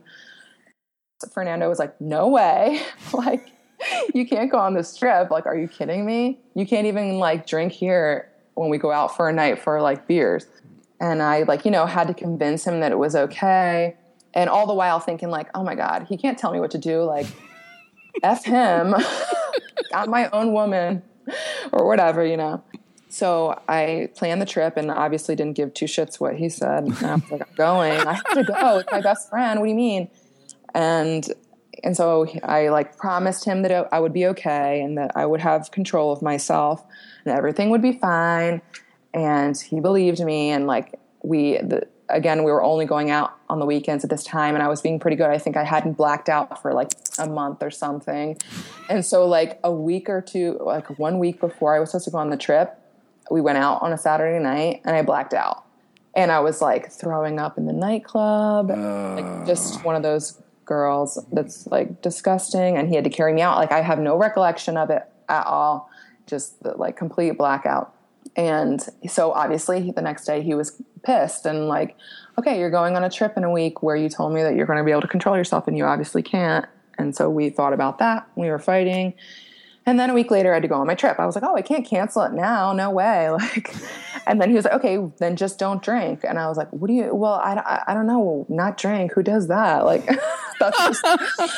Fernando was like, no way. [LAUGHS] like, [LAUGHS] you can't go on this trip. Like, are you kidding me? You can't even like drink here when we go out for a night for like beers. And I like, you know, had to convince him that it was okay. And all the while thinking like, oh my God, he can't tell me what to do. Like, [LAUGHS] F him. [LAUGHS] I'm my own woman or whatever, you know. So I planned the trip and obviously didn't give two shits what he said. And I was like, I'm going. I have to go. It's my best friend. What do you mean? And and so I like promised him that I would be okay and that I would have control of myself and everything would be fine. And he believed me. And like we, the, again, we were only going out on the weekends at this time, and I was being pretty good. I think I hadn't blacked out for like a month or something. And so, like a week or two, like one week before I was supposed to go on the trip, we went out on a Saturday night, and I blacked out. And I was like throwing up in the nightclub, uh. like just one of those girls that's like disgusting. And he had to carry me out. Like I have no recollection of it at all just the, like complete blackout. And so obviously the next day he was pissed and like, okay, you're going on a trip in a week where you told me that you're going to be able to control yourself and you obviously can't. And so we thought about that. We were fighting. And then a week later, I had to go on my trip. I was like, oh, I can't cancel it now. No way. [LAUGHS] Like, and then he was like, okay, then just don't drink. And I was like, what do you, well, I, I, I don't know, not drink. Who does that? Like, [LAUGHS] that's, just,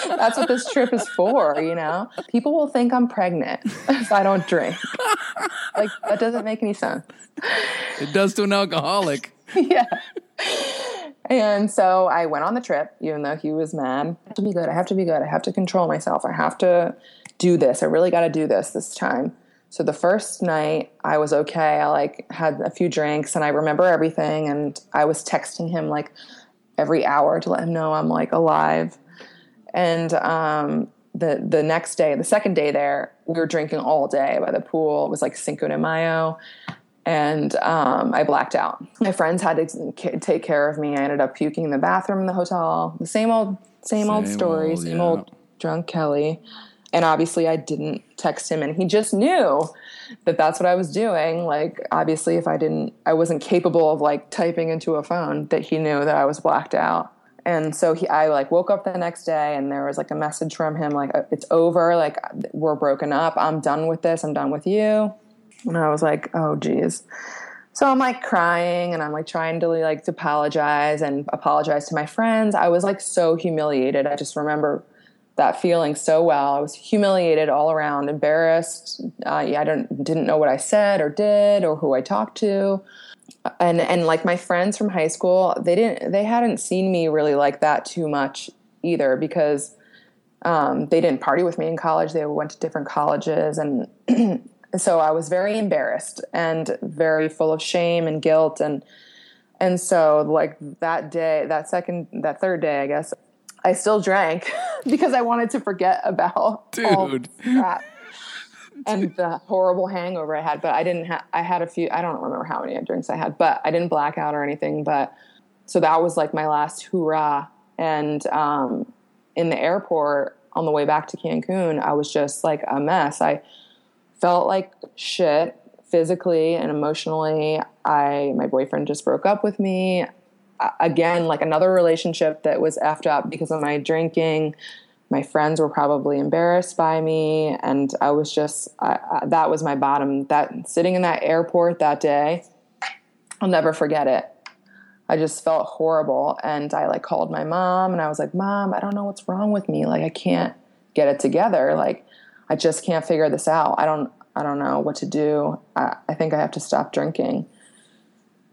that's what this trip is for, you know? People will think I'm pregnant [LAUGHS] if I don't drink. Like, that doesn't make any sense. It does to an alcoholic. yeah. And so I went on the trip, even though he was mad. I have to be good. I have to be good. I have to control myself. I have to do this. I really got to do this this time. So the first night I was okay. I like had a few drinks and I remember everything and I was texting him like every hour to let him know I'm like alive. And um, the the next day, the second day there, we were drinking all day by the pool. It was like Cinco de Mayo, and um, I blacked out. My friends had to take care of me. I ended up puking in the bathroom in the hotel. The same old, same, same old story, old, same yeah. old drunk Kelly. And obviously, I didn't text him, and he just knew that that's what I was doing. Like, obviously, if I didn't, I wasn't capable of like typing into a phone, that he knew that I was blacked out. And so he, I like woke up the next day, and there was like a message from him, like, uh, "It's over. Like, we're broken up. I'm done with this. I'm done with you." And I was like, "Oh, geez." So I'm like crying and I'm like trying to like to apologize and apologize to my friends. I was like so humiliated. I just remember that feeling so well. I was humiliated all around, embarrassed. Uh, yeah, I don't didn't know what I said or did or who I talked to, and and like my friends from high school, they didn't they hadn't seen me really like that too much either because um, they didn't party with me in college. They went to different colleges, and [CLEARS THROAT] so I was very embarrassed and very full of shame and guilt and And so, like that day, that second, that third day, I guess, I still drank [LAUGHS] because I wanted to forget about Dude. crap and the horrible hangover I had. But I didn't have. I had a few. I don't remember how many drinks I had, but I didn't black out or anything. But so that was like my last hoorah. And um, in the airport on the way back to Cancun, I was just like a mess. I felt like shit physically and emotionally. I my boyfriend just broke up with me. Again, like another relationship that was effed up because of my drinking. My friends were probably embarrassed by me, and I was just I, I, that was my bottom. That sitting in that airport that day, I'll never forget it. I just felt horrible. And I like called my mom and I was like, Mom, I don't know what's wrong with me. Like I can't get it together. Like I just can't figure this out. I don't I don't know what to do. I, I think I have to stop drinking.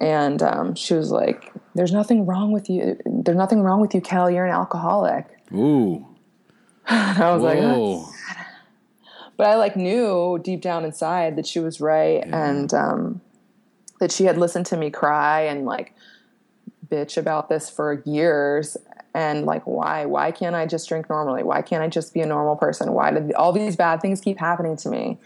And um, she was like, There's nothing wrong with you. There's nothing wrong with you, Kel. You're an alcoholic. Ooh. [LAUGHS] And I was like, Whoa. but I like knew deep down inside that she was right and um, that she had listened to me cry and like bitch about this for years and like why why can't I just drink normally why can't I just be a normal person why did all these bad things keep happening to me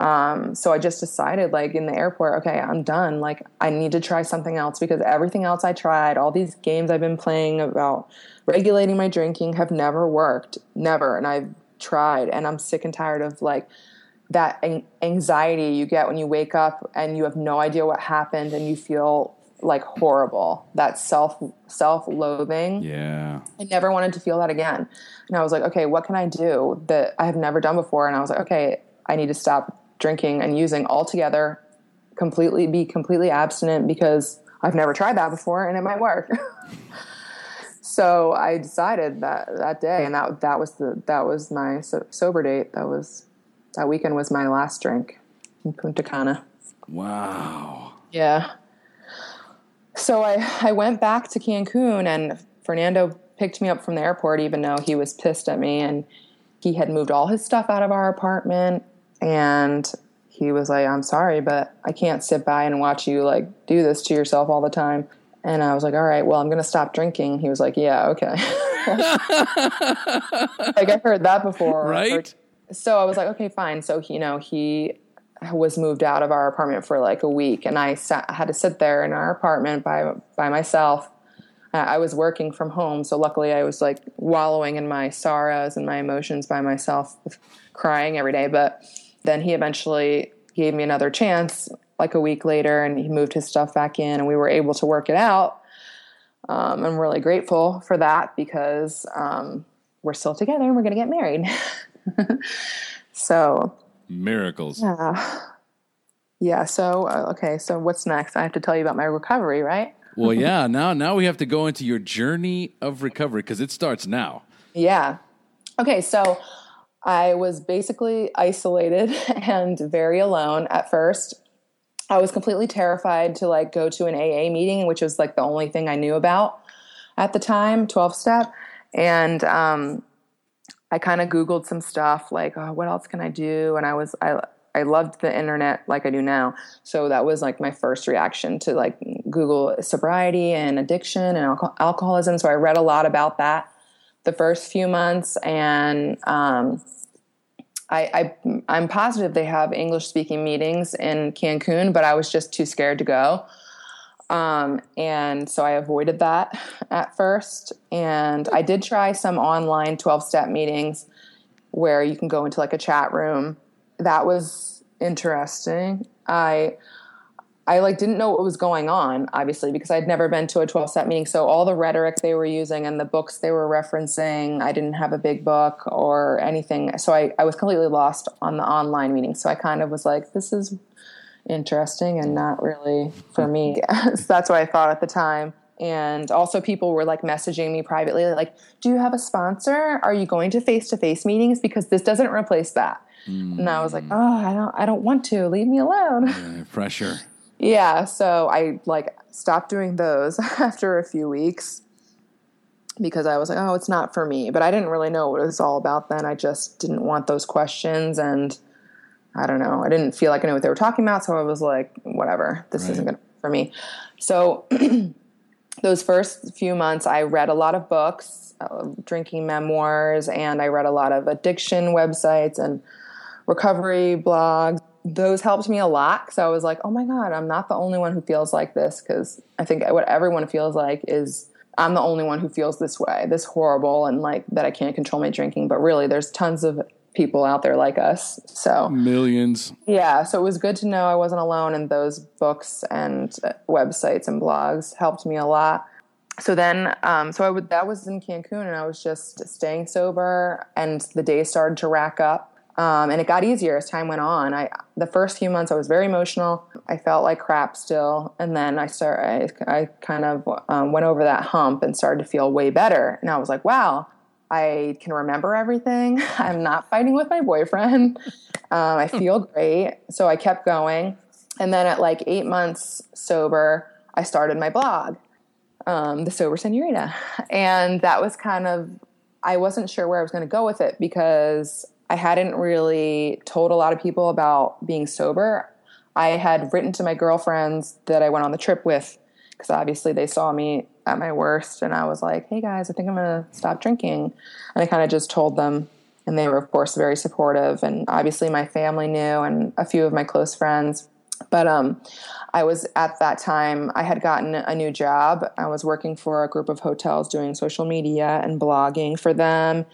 um, so I just decided like in the airport okay I'm done like I need to try something else because everything else I tried all these games I've been playing about regulating my drinking have never worked never and I've tried and I'm sick and tired of like that an- anxiety you get when you wake up and you have no idea what happened and you feel like horrible that self self-loathing Yeah. I never wanted to feel that again. And I was like, okay, what can I do that I have never done before? And I was like, okay, I need to stop drinking and using altogether, completely be completely abstinent because I've never tried that before and it might work. [LAUGHS] so I decided that that day, and that that was the that was my so- sober date. That was that weekend was my last drink in Punta Cana. Wow. Yeah. So I, I went back to Cancun and Fernando picked me up from the airport, even though he was pissed at me. And he had moved all his stuff out of our apartment. And he was like, I'm sorry, but I can't sit by and watch you like do this to yourself all the time. And I was like, all right, well, I'm going to stop drinking. He was like, yeah, okay. [LAUGHS] like I heard that before. [LAUGHS] Right? so I was like, okay, fine. So you know, he was moved out of our apartment for like a week, and I sat, had to sit there in our apartment by by myself. Uh, I was working from home, so luckily I was like wallowing in my sorrows and my emotions by myself, crying every day. But then he eventually gave me another chance, like a week later, and he moved his stuff back in, and we were able to work it out. Um, I'm really grateful for that because um, we're still together and we're going to get married. [LAUGHS] so Miracles. yeah. Yeah. So, uh, okay. So, what's next? I have to tell you about my recovery, right? Well, [LAUGHS] yeah. Now, now we have to go into your journey of recovery because it starts now. Yeah. Okay. So, I was basically isolated [LAUGHS] and very alone at first. I was completely terrified to like go to an AA meeting, which was like the only thing I knew about at the time, 12 step. And um, I kind of Googled some stuff like, oh, what else can I do? And I was, I, I loved the internet like I do now. So that was like my first reaction to like Google sobriety and addiction and alco- alcoholism. So I read a lot about that the first few months. And um, I, I, I'm positive they have English speaking meetings in Cancun, but I was just too scared to go. Um, and so I avoided that at first. And I did try some online 12 step meetings where you can go into like a chat room. That was interesting. I, I like didn't know what was going on, obviously, because I'd never been to a 12 step meeting. So all the rhetoric they were using and the books they were referencing, I didn't have a big book or anything. So I, I was completely lost on the online meeting. So I kind of was like, this is interesting and not really for me. [LAUGHS] so that's what I thought at the time. And also people were like messaging me privately, like, do you have a sponsor? Are you going to face to face meetings? Because this doesn't replace that. And I was like, oh, I don't, I don't want to leave me alone. Uh, pressure. Yeah, so I like stopped doing those [LAUGHS] after a few weeks because I was like, oh, it's not for me. But I didn't really know what it was all about then. I just didn't want those questions and I don't know. I didn't feel like I knew what they were talking about, so I was like, whatever. This Right. isn't going to for me. So [CLEARS THROAT] those first few months, I read a lot of books, uh, drinking memoirs, and I read a lot of addiction websites and recovery blogs. Those helped me a lot because I was like, oh my God, I'm not the only one who feels like this. Because I think what everyone feels like is I'm the only one who feels this way, this horrible, and like that I can't control my drinking. But really, there's tons of people out there like us. So millions. Yeah. So it was good to know I wasn't alone, and those books and uh, websites and blogs helped me a lot. So then, um, so I would that was in Cancun, and I was just staying sober, and the days started to rack up. Um, and it got easier as time went on. I the first few months I was very emotional. I felt like crap still, and then I started. I, I kind of um, went over that hump and started to feel way better. And I was like, wow, I can remember everything. [LAUGHS] I'm not fighting with my boyfriend. [LAUGHS] Um, I feel great. So I kept going, and then at like eight months sober, I started my blog, um, the Sober Señorita, and that was kind of. I wasn't sure where I was going to go with it because I hadn't really told a lot of people about being sober. I had written to my girlfriends that I went on the trip with because obviously they saw me at my worst and I was like, "Hey guys, I think I'm going to stop drinking." And I kind of just told them and they were of course very supportive and obviously my family knew and a few of my close friends. But um I was at that time I had gotten a new job. I was working for a group of hotels doing social media and blogging for them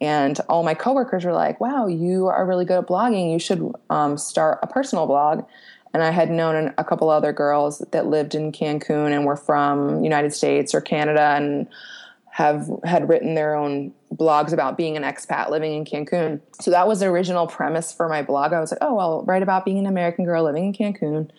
and all my coworkers were like, wow, you are really good at blogging. You should um, start a personal blog. And I had known a couple other girls that lived in Cancun and were from United States or Canada and have had written their own blogs about being an expat living in Cancun. So that was the original premise for my blog. I was like, oh, well, write about being an American girl living in Cancun.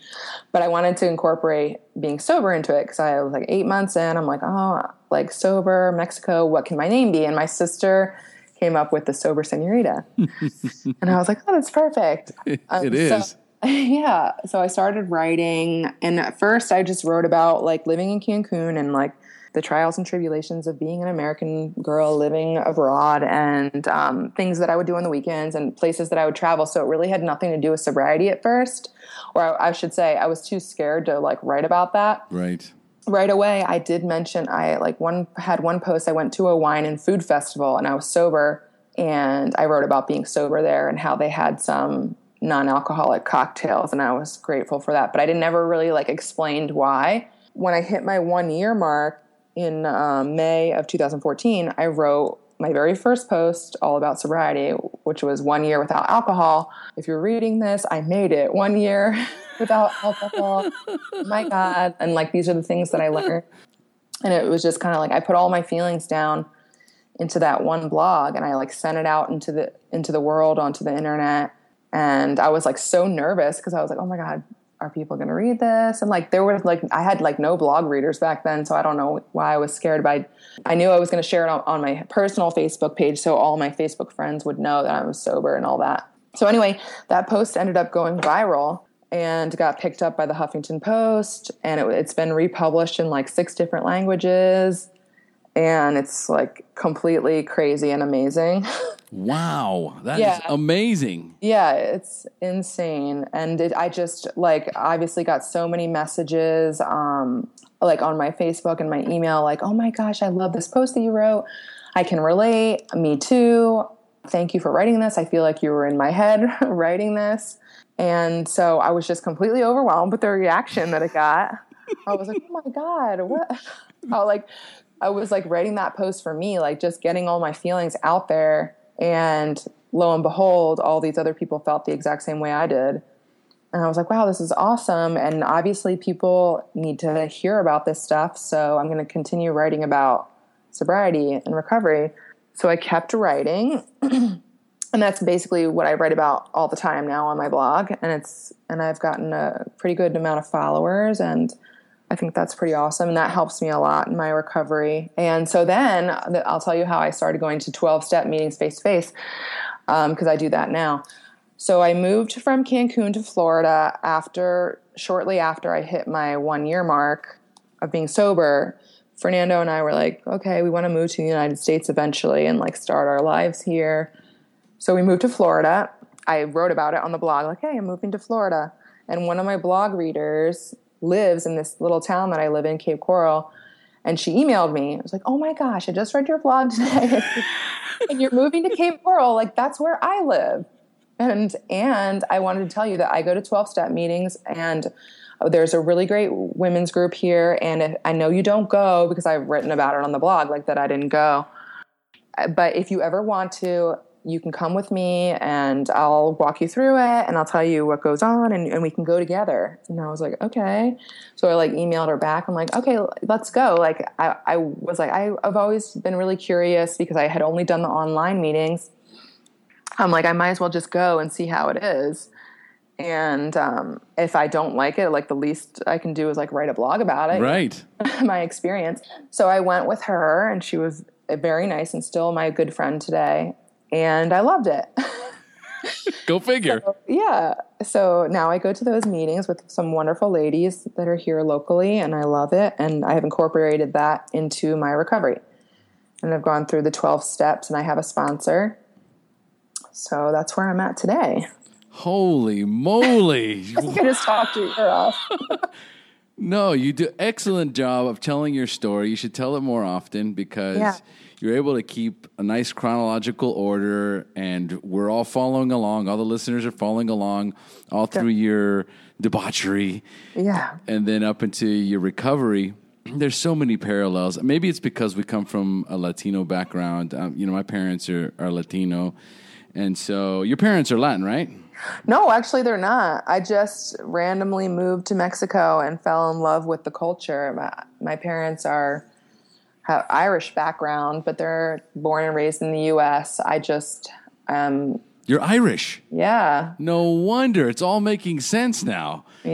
But I wanted to incorporate being sober into it because I was like eight months in. I'm like, oh, like sober, Mexico, what can my name be? And my sister came up with the sober señorita. [LAUGHS] And i was like oh that's perfect. Um, [LAUGHS] it is. So, [LAUGHS] yeah. So i started writing and at first i just wrote about like living in cancun and like the trials and tribulations of being an american girl living abroad and um, things that i would do on the weekends and places that i would travel. So it really had nothing to do with sobriety at first or I, I should say i was too scared to like write about that. Right right away I did mention I like one had one post I went to a wine and food festival and I was sober and I wrote about being sober there and how they had some non-alcoholic cocktails and I was grateful for that but I didn't ever really like explained why. When I hit my 1 year mark in um, May of 2014 I wrote my very first post all about sobriety which was 1 year without alcohol if you're reading this I made it 1 year [LAUGHS] without alcohol. oh my God. And like these are the things that I learned. And it was just kind of like I put all my feelings down into that one blog and I like sent it out into the into the world onto the internet. And I was like so nervous because I was like, oh my God, are people going to read this? And like there were like I had like no blog readers back then, so I don't know why I was scared. But I, I knew I was going to share it on, on my personal Facebook page, so all my Facebook friends would know that I was sober and all that. So anyway, that post ended up going viral, and got picked up by the Huffington Post, and it, has been republished in like six different languages, and it's like completely crazy and amazing. [LAUGHS] Wow, that yeah. is amazing. Yeah, it's insane, and it, I just like obviously got so many messages, um, like on my Facebook and my email, like, "Oh my gosh, I love this post that you wrote. I can relate. Me too. Thank you for writing this. I feel like you were in my head [LAUGHS] writing this." And so I was just completely overwhelmed with the reaction that it got. I was like, oh my God, what? [LAUGHS] I like, I was like writing that post for me, like just getting all my feelings out there. And lo and behold, all these other people felt the exact same way I did. And I was like, wow, this is awesome. And obviously, people need to hear about this stuff. So I'm going to continue writing about sobriety and recovery. So I kept writing. [CLEARS THROAT] and that's basically what I write about all the time now on my blog. And it's and I've gotten a pretty good amount of followers, and I think that's pretty awesome. And that helps me a lot in my recovery. And so then I'll tell you how I started going to twelve step meetings face to um, face because I do that now. So I moved from Cancun to Florida after shortly after I hit my one year mark of being sober. Fernando and I were like, okay, we want to move to the United States eventually and like start our lives here so we moved to Florida. I wrote about it on the blog, like, hey, I'm moving to Florida. And one of my blog readers lives in this little town that I live in, Cape Coral. And she emailed me. I was like, oh my gosh, I just read your blog today. [LAUGHS] and you're moving to Cape Coral. Like, that's where I live. And, and I wanted to tell you that I go to 12 step meetings and uh, there's a really great women's group here. And if, I know you don't go because I've written about it on the blog, like that I didn't go. Uh, but if you ever want to, you can come with me and I'll walk you through it and I'll tell you what goes on and, and we can go together. And I was like, okay. So I like emailed her back. I'm like, okay, let's go. Like I, I was like, I, I've always been really curious because I had only done the online meetings. I'm like, I might as well just go and see how it is. And um, if I don't like it, like the least I can do is like write a blog about it. Right. [LAUGHS] my experience. So I went with her and she was very nice and still my good friend today and I loved it. go figure. [LAUGHS] So, yeah. So now I go to those meetings with some wonderful ladies that are here locally, and I love it. And I have incorporated that into my recovery. And I've gone through the 12 steps, and I have a sponsor. So that's where I'm at today. Holy moly. [LAUGHS] I think I just talked your ear off. [LAUGHS] no, you do excellent job of telling your story. You should tell it more often because yeah you're able to keep a nice chronological order, and we're all following along. All the listeners are following along all through your debauchery, yeah, and then up into your recovery. There's so many parallels. Maybe it's because we come from a Latino background. Um, you know, my parents are, are Latino, and so your parents are Latin, right? No, actually, they're not. I just randomly moved to Mexico and fell in love with the culture. My, my parents are Irish background, but they're born and raised in the U.S. I just um, you're Irish. Yeah. No wonder it's all making sense now. Yeah.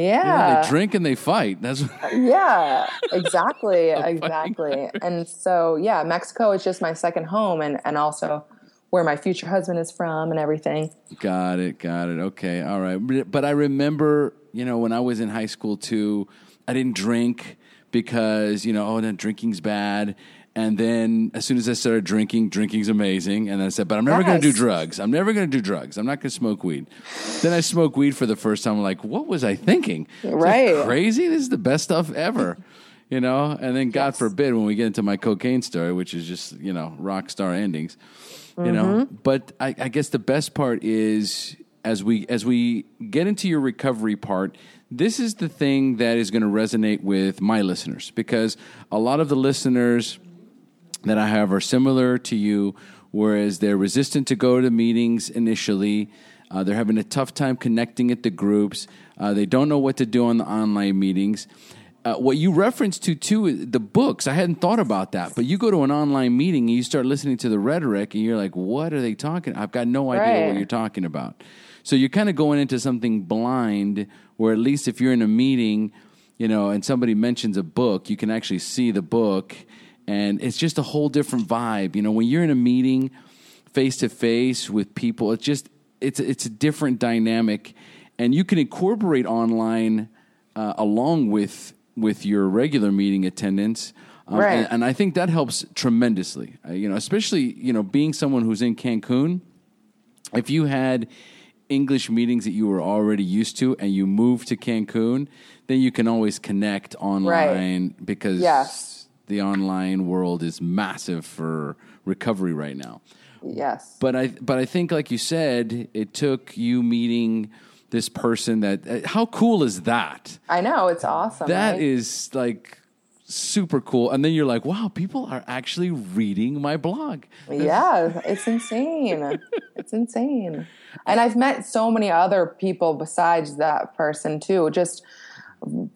You know, they drink and they fight. That's [LAUGHS] yeah, exactly, [LAUGHS] exactly. And so yeah, Mexico is just my second home, and and also where my future husband is from and everything. Got it. Got it. Okay. All right. But I remember, you know, when I was in high school too, I didn't drink because you know, oh, then drinking's bad. And then as soon as I started drinking, drinking's amazing. And then I said, but I'm never yes. going to do drugs. I'm never going to do drugs. I'm not going to smoke weed. then I smoked weed for the first time. I'm like, what was I thinking? Right. crazy. This is the best stuff ever. [LAUGHS] you know, and then God yes. forbid when we get into my cocaine story, which is just, you know, rock star endings, mm-hmm. you know, mm-hmm. but I, I guess the best part is as we, as we get into your recovery part, this is the thing that is going to resonate with my listeners because a lot of the listeners that I have are similar to you, whereas they're resistant to go to meetings initially. Uh, they're having a tough time connecting at the groups. Uh, they don't know what to do on the online meetings. Uh, what you referenced to too, the books. I hadn't thought about that, but you go to an online meeting and you start listening to the rhetoric, and you're like, "What are they talking? I've got no idea right. what you're talking about." So you're kind of going into something blind, where at least if you're in a meeting, you know, and somebody mentions a book, you can actually see the book, and it's just a whole different vibe. You know, when you're in a meeting face to face with people, it's just it's it's a different dynamic, and you can incorporate online uh, along with with your regular meeting attendance. Um, right. and, and, I think that helps tremendously. Uh, you know, especially you know being someone who's in Cancun. If you had English meetings that you were already used to and you move to Cancun, then you can always connect online right. because yes. the online world is massive for recovery right now. Yes. But I but I think like you said, it took you meeting this person that uh, how cool is that? I know, it's awesome. That right? is like super cool. And then you're like, wow, people are actually reading my blog. Yeah, it's insane. it's insane. And I've met so many other people besides that person too. Just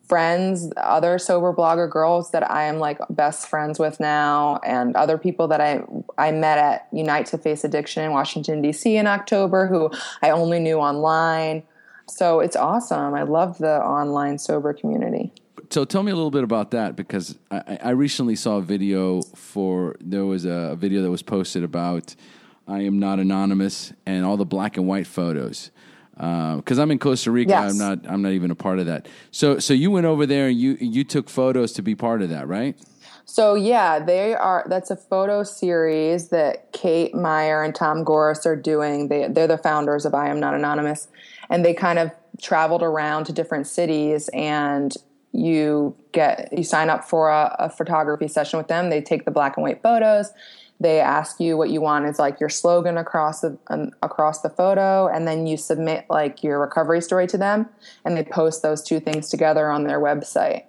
friends, other sober blogger girls that I am like best friends with now, and other people that I I met at Unite to Face Addiction in Washington D.C. in October, who I only knew online. So it's awesome. I love the online sober community. So tell me a little bit about that because I, I recently saw a video for there was a video that was posted about I am not anonymous and all the black and white photos because uh, I'm in Costa Rica. Yes. I'm not. I'm not even a part of that. So so you went over there and you you took photos to be part of that, right? So yeah, they are. That's a photo series that Kate Meyer and Tom Goris are doing. They they're the founders of I Am Not Anonymous, and they kind of traveled around to different cities and you get you sign up for a, a photography session with them. They take the black and white photos. They ask you what you want is like your slogan across the um, across the photo, and then you submit like your recovery story to them, and they post those two things together on their website.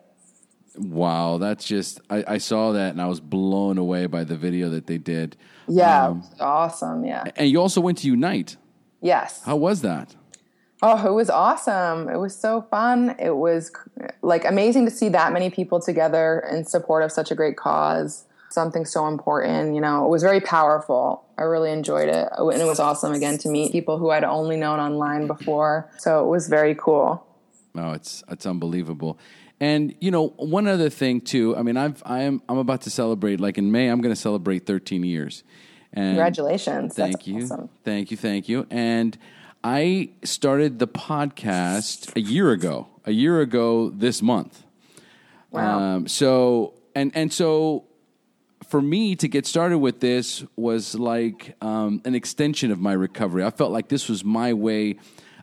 Wow, that's just I, I saw that and I was blown away by the video that they did. Yeah, um, awesome. Yeah, and you also went to Unite. Yes. How was that? Oh, it was awesome. It was so fun. It was like amazing to see that many people together in support of such a great cause, something so important. You know, it was very powerful. I really enjoyed it. And it was awesome again to meet people who I'd only known online before. So it was very cool. Oh, it's it's unbelievable. And you know, one other thing too. I mean, I've I am I'm about to celebrate. Like in May, I'm going to celebrate 13 years. And Congratulations! Thank That's you, awesome. thank you, thank you. And I started the podcast a year ago. A year ago this month. Wow. Um, so and and so for me to get started with this was like um, an extension of my recovery. I felt like this was my way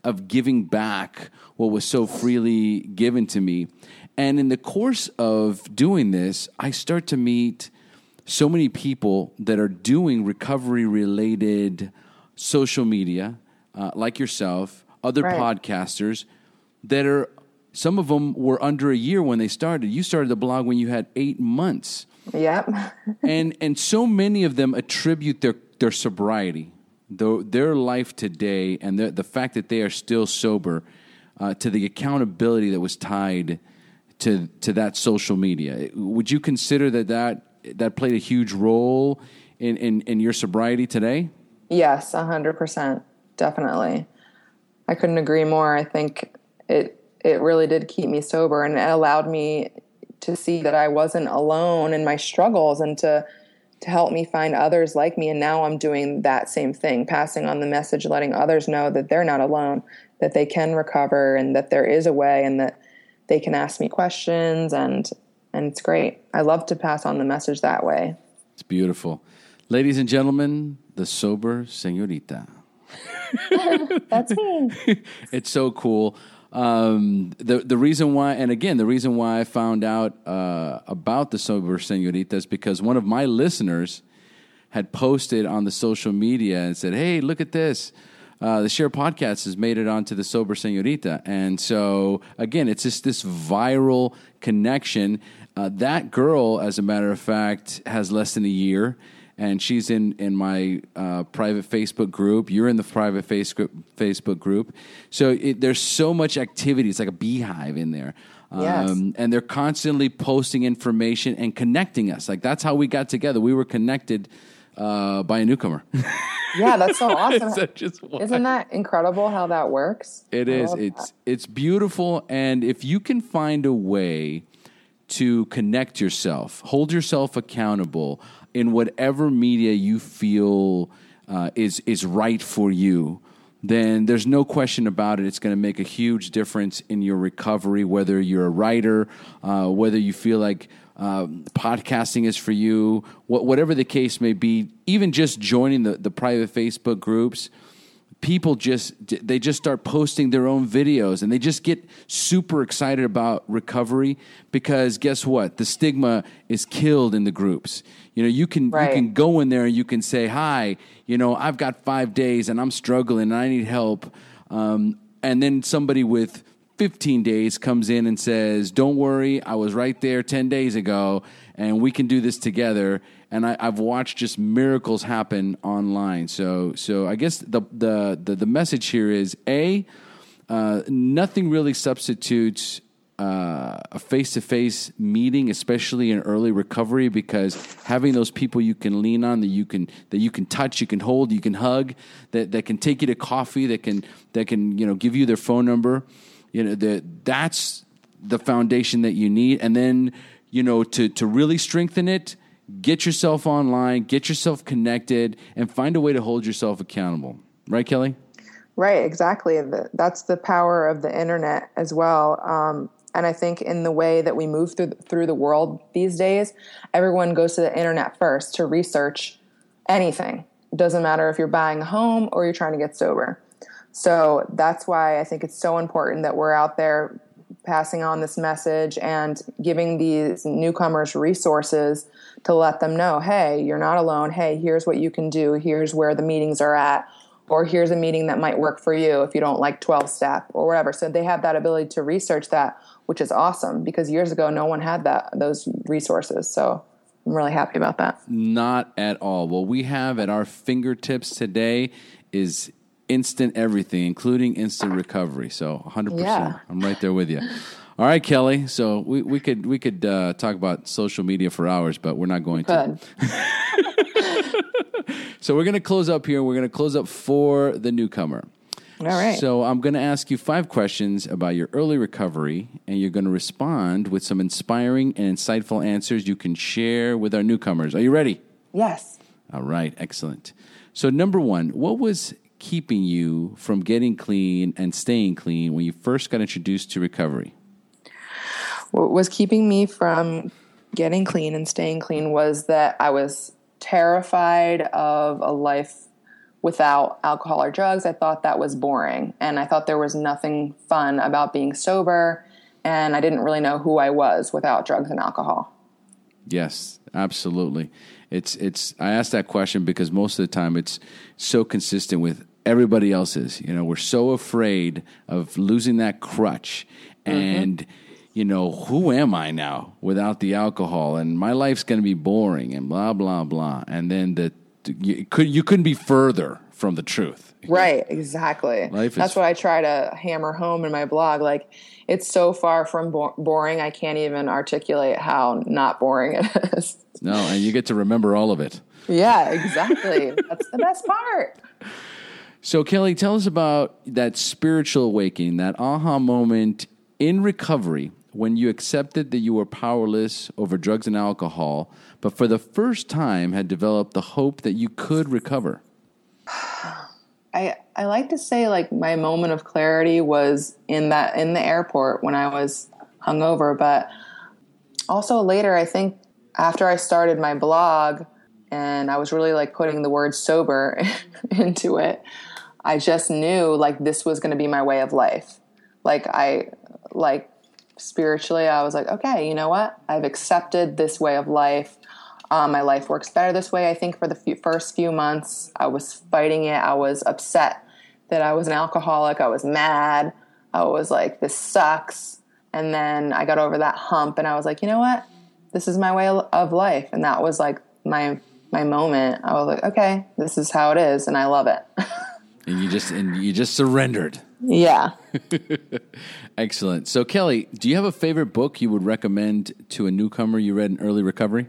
of giving back what was so freely given to me. And in the course of doing this, I start to meet so many people that are doing recovery related social media uh, like yourself, other right. podcasters that are some of them were under a year when they started. You started the blog when you had eight months. Yep. and and so many of them attribute their their sobriety, their, their life today, and the the fact that they are still sober uh, to the accountability that was tied to to that social media. Would you consider that that that played a huge role in in, in your sobriety today? Yes, hundred percent definitely. I couldn't agree more. I think it it really did keep me sober and it allowed me to see that I wasn't alone in my struggles and to to help me find others like me and now I'm doing that same thing, passing on the message, letting others know that they're not alone, that they can recover and that there is a way and that they can ask me questions and and it's great. I love to pass on the message that way. It's beautiful. Ladies and gentlemen, the sober señorita. [LAUGHS] That's me. [LAUGHS] it's so cool. Um, the the reason why, and again, the reason why I found out uh, about the sober señorita is because one of my listeners had posted on the social media and said, "Hey, look at this." Uh, the SHAIR Podcast has made it onto the Sober Señorita. And so, again, it's just this viral connection. Uh, that girl, as a matter of fact, has less than a year and she's in in my uh, private Facebook group. You're in the private Facebook Facebook group. So it, there's so much activity. It's like a beehive in there. Yes. Um, and they're constantly posting information and connecting us. Like that's how we got together. We were connected uh, by a newcomer. [LAUGHS] [LAUGHS] yeah, that's so awesome. Isn't that incredible how that works? It I is. It's that. it's beautiful, and if you can find a way to connect yourself, hold yourself accountable in whatever media you feel uh, is is right for you, then there's no question about it. It's going to make a huge difference in your recovery. Whether you're a writer, uh, whether you feel like uh, podcasting is for you, wh- whatever the case may be, even just joining the, the private Facebook groups people just they just start posting their own videos and they just get super excited about recovery because guess what? The stigma is killed in the groups. You know you can right. you can go in there and you can say hi you know i've got five days and i'm struggling and i need help. Um, and then somebody with 15 days comes in and says don't worry i was right there 10 days ago and we can do this together and I, have watched just miracles happen online. So, so I guess the the the, the message here is a uh, nothing really substitutes uh, a face to face meeting, especially in early recovery, because having those people you can lean on, that you can that you can touch, you can hold, you can hug, that that can take you to coffee, that can that can you know give you their phone number, you know that that's the foundation that you need, and then you know to to really strengthen it get yourself online, get yourself connected, and find a way to hold yourself accountable. Right, Kelly? Right, exactly. That's the power of the internet as well. Um, and I think in the way that we move through through the world these days, everyone goes to the internet first to research anything. It doesn't matter if you're buying a home or you're trying to get sober. So that's why I think it's so important that we're out there passing on this message and giving these newcomers resources to let them know hey, you're not alone. Hey, here's what you can do. Here's where the meetings are at. Or here's a meeting that might work for you if you don't like 12 step or whatever. So they have that ability to research that, which is awesome because years ago no one had that those resources. So I'm really happy about that. Not at all. What we have at our fingertips today is instant everything, including instant recovery. So 100%. Yeah. I'm right there with you. All right, Kelly. So we, we could we could uh, talk about social media for hours, but we're not going to. [LAUGHS] So we're going to close up here. We're going to close up for the newcomer. All right. So I'm going to ask you five questions about your early recovery, and you're going to respond with some inspiring and insightful answers you can share with our newcomers. Are you ready? yes. All right, excellent. So, number one, what was keeping you from getting clean and staying clean when you first got introduced to recovery? what was keeping me from getting clean and staying clean was that I was terrified of a life without alcohol or drugs. I thought that was boring. And I thought there was nothing fun about being sober. And I didn't really know who I was without drugs and alcohol. Yes, absolutely. It's it's. I asked that question because most of the time it's so consistent with everybody else is. You know, we're so afraid of losing that crutch, mm-hmm. and you know, who am I now without the alcohol? And my life's going to be boring, and blah blah blah. And then the you could you couldn't be further from the truth. Right, exactly. Life is- That's what I try to hammer home in my blog. Like, it's so far from bo- boring, I can't even articulate how not boring it is. No, and you get to remember all of it. Yeah, exactly. That's the best part. [LAUGHS] So, Kelly, tell us about that spiritual awakening, that aha moment in recovery when you accepted that you were powerless over drugs and alcohol, but for the first time had developed the hope that you could recover. I I like to say like my moment of clarity was in that in the airport when I was hungover, but also later I think after I started my blog and I was really like putting the word sober [LAUGHS] into it, I just knew like this was going to be my way of life. Like I like spiritually I was like, okay, you know what? I've accepted this way of life. Um, my life works better this way. I think for the first few months, I was fighting it. I was upset that I was an alcoholic. I was mad. I was like, this sucks. And then I got over that hump and I was like, you know what? This is my way of life. And that was like my my moment. I was like, okay, this is how it is, and I love it. [LAUGHS] And you just and you just surrendered. yeah. [LAUGHS] Excellent. So, Kelly, do you have a favorite book you would recommend to a newcomer you read in early recovery?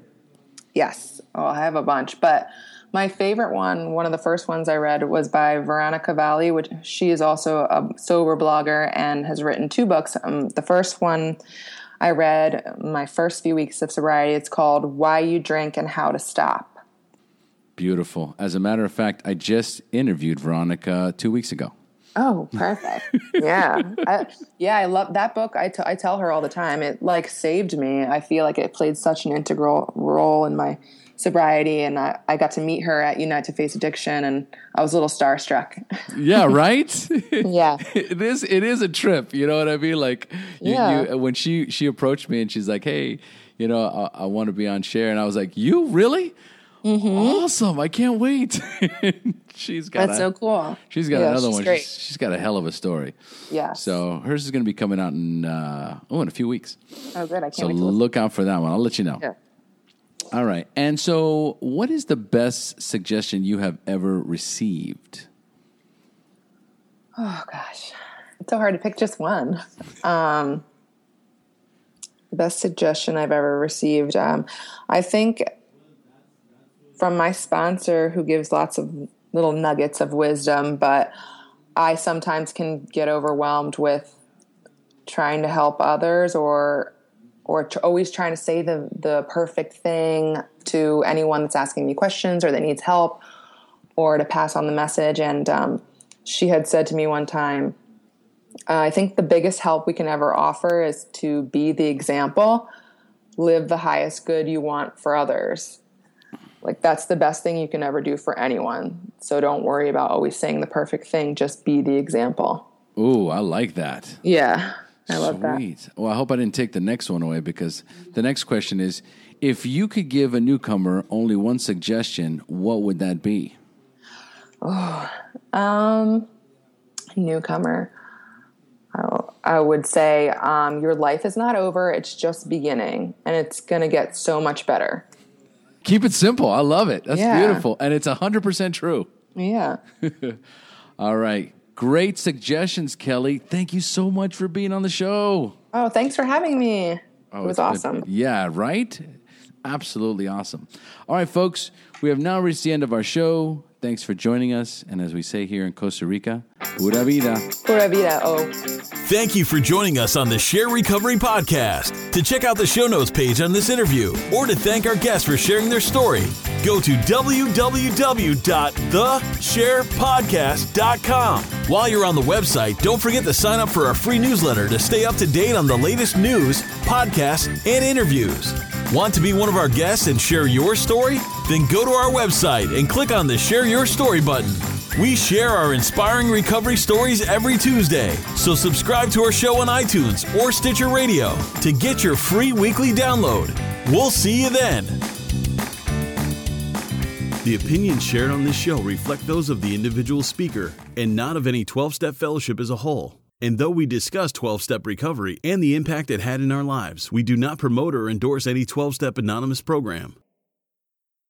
Yes. Oh, I have a bunch, but my favorite one, one of the first ones I read, was by Veronica Valli, which she is also a sober blogger and has written two books. Um, the first one I read my first few weeks of sobriety. It's called "Why You Drink and How to Stop." Beautiful. As a matter of fact, I just interviewed Veronica two weeks ago. Oh, perfect. [LAUGHS] yeah. I, yeah, I love that book. I, t- I tell her all the time. It like saved me. I feel like it played such an integral role in my sobriety. And I, I got to meet her at Unite to Face Addiction and I was a little starstruck. Yeah, right? [LAUGHS] yeah. [LAUGHS] it is it is a trip you know what i mean like you, Yeah. you when she she approached me and she's like hey you know i, I want to be on SHAIR and i was like you really awesome i can't wait [LAUGHS] she's got Mm-hmm. That's a, so cool. she's got Yeah, another she's one great. she's, she's got a hell of a story Yeah. so hers is going to be coming out in uh, oh in a few weeks oh, good. I can't so wait to look out for that one i'll let you know Yeah. all right and so what is the best suggestion you have ever received Oh gosh, it's so hard to pick just one. Um, the best suggestion I've ever received. Um, I think from my sponsor, who gives lots of little nuggets of wisdom, but I sometimes can get overwhelmed with trying to help others or or always trying to say the the perfect thing to anyone that's asking me questions or that needs help or to pass on the message. And um, she had said to me one time, uh, I think the biggest help we can ever offer is to be the example, live the highest good you want for others. Like, that's the best thing you can ever do for anyone. So don't worry about always saying the perfect thing, just be the example. Ooh, I like that. Yeah. I love that. Well, I hope I didn't take the next one away because the next question is if you could give a newcomer only one suggestion, what would that be? Oh, Um, newcomer. I, I would say um, your life is not over. It's just beginning, and it's going to get so much better. Keep it simple. I love it. That's Yeah. beautiful. And it's 100% true. Yeah. [LAUGHS] All right. Great suggestions, Kelly. Thank you so much for being on the show. Oh, thanks for having me. Oh, it was Oh, It's been- awesome. yeah, right? Absolutely awesome. All right, folks, we have now reached the end of our show. Thanks for joining us. And as we say here in Costa Rica, pura vida. Pura vida. Oh. Thank you for joining us on the SHAIR Recovery Podcast. To check out the show notes page on this interview or to thank our guests for sharing their story, go to www.theshairpodcast.com. While you're on the website, don't forget to sign up for our free newsletter to stay up to date on the latest news, podcasts, and interviews. Want to be one of our guests and share your story? Then go to our website and click on the Share Your Story button. We share our inspiring recovery stories every Tuesday, so subscribe to our show on iTunes or Stitcher Radio to get your free weekly download. We'll see you then. The opinions shared on this show reflect those of the individual speaker and not of any 12 step fellowship as a whole. And though we discuss 12 step recovery and the impact it had in our lives, we do not promote or endorse any 12 step anonymous program.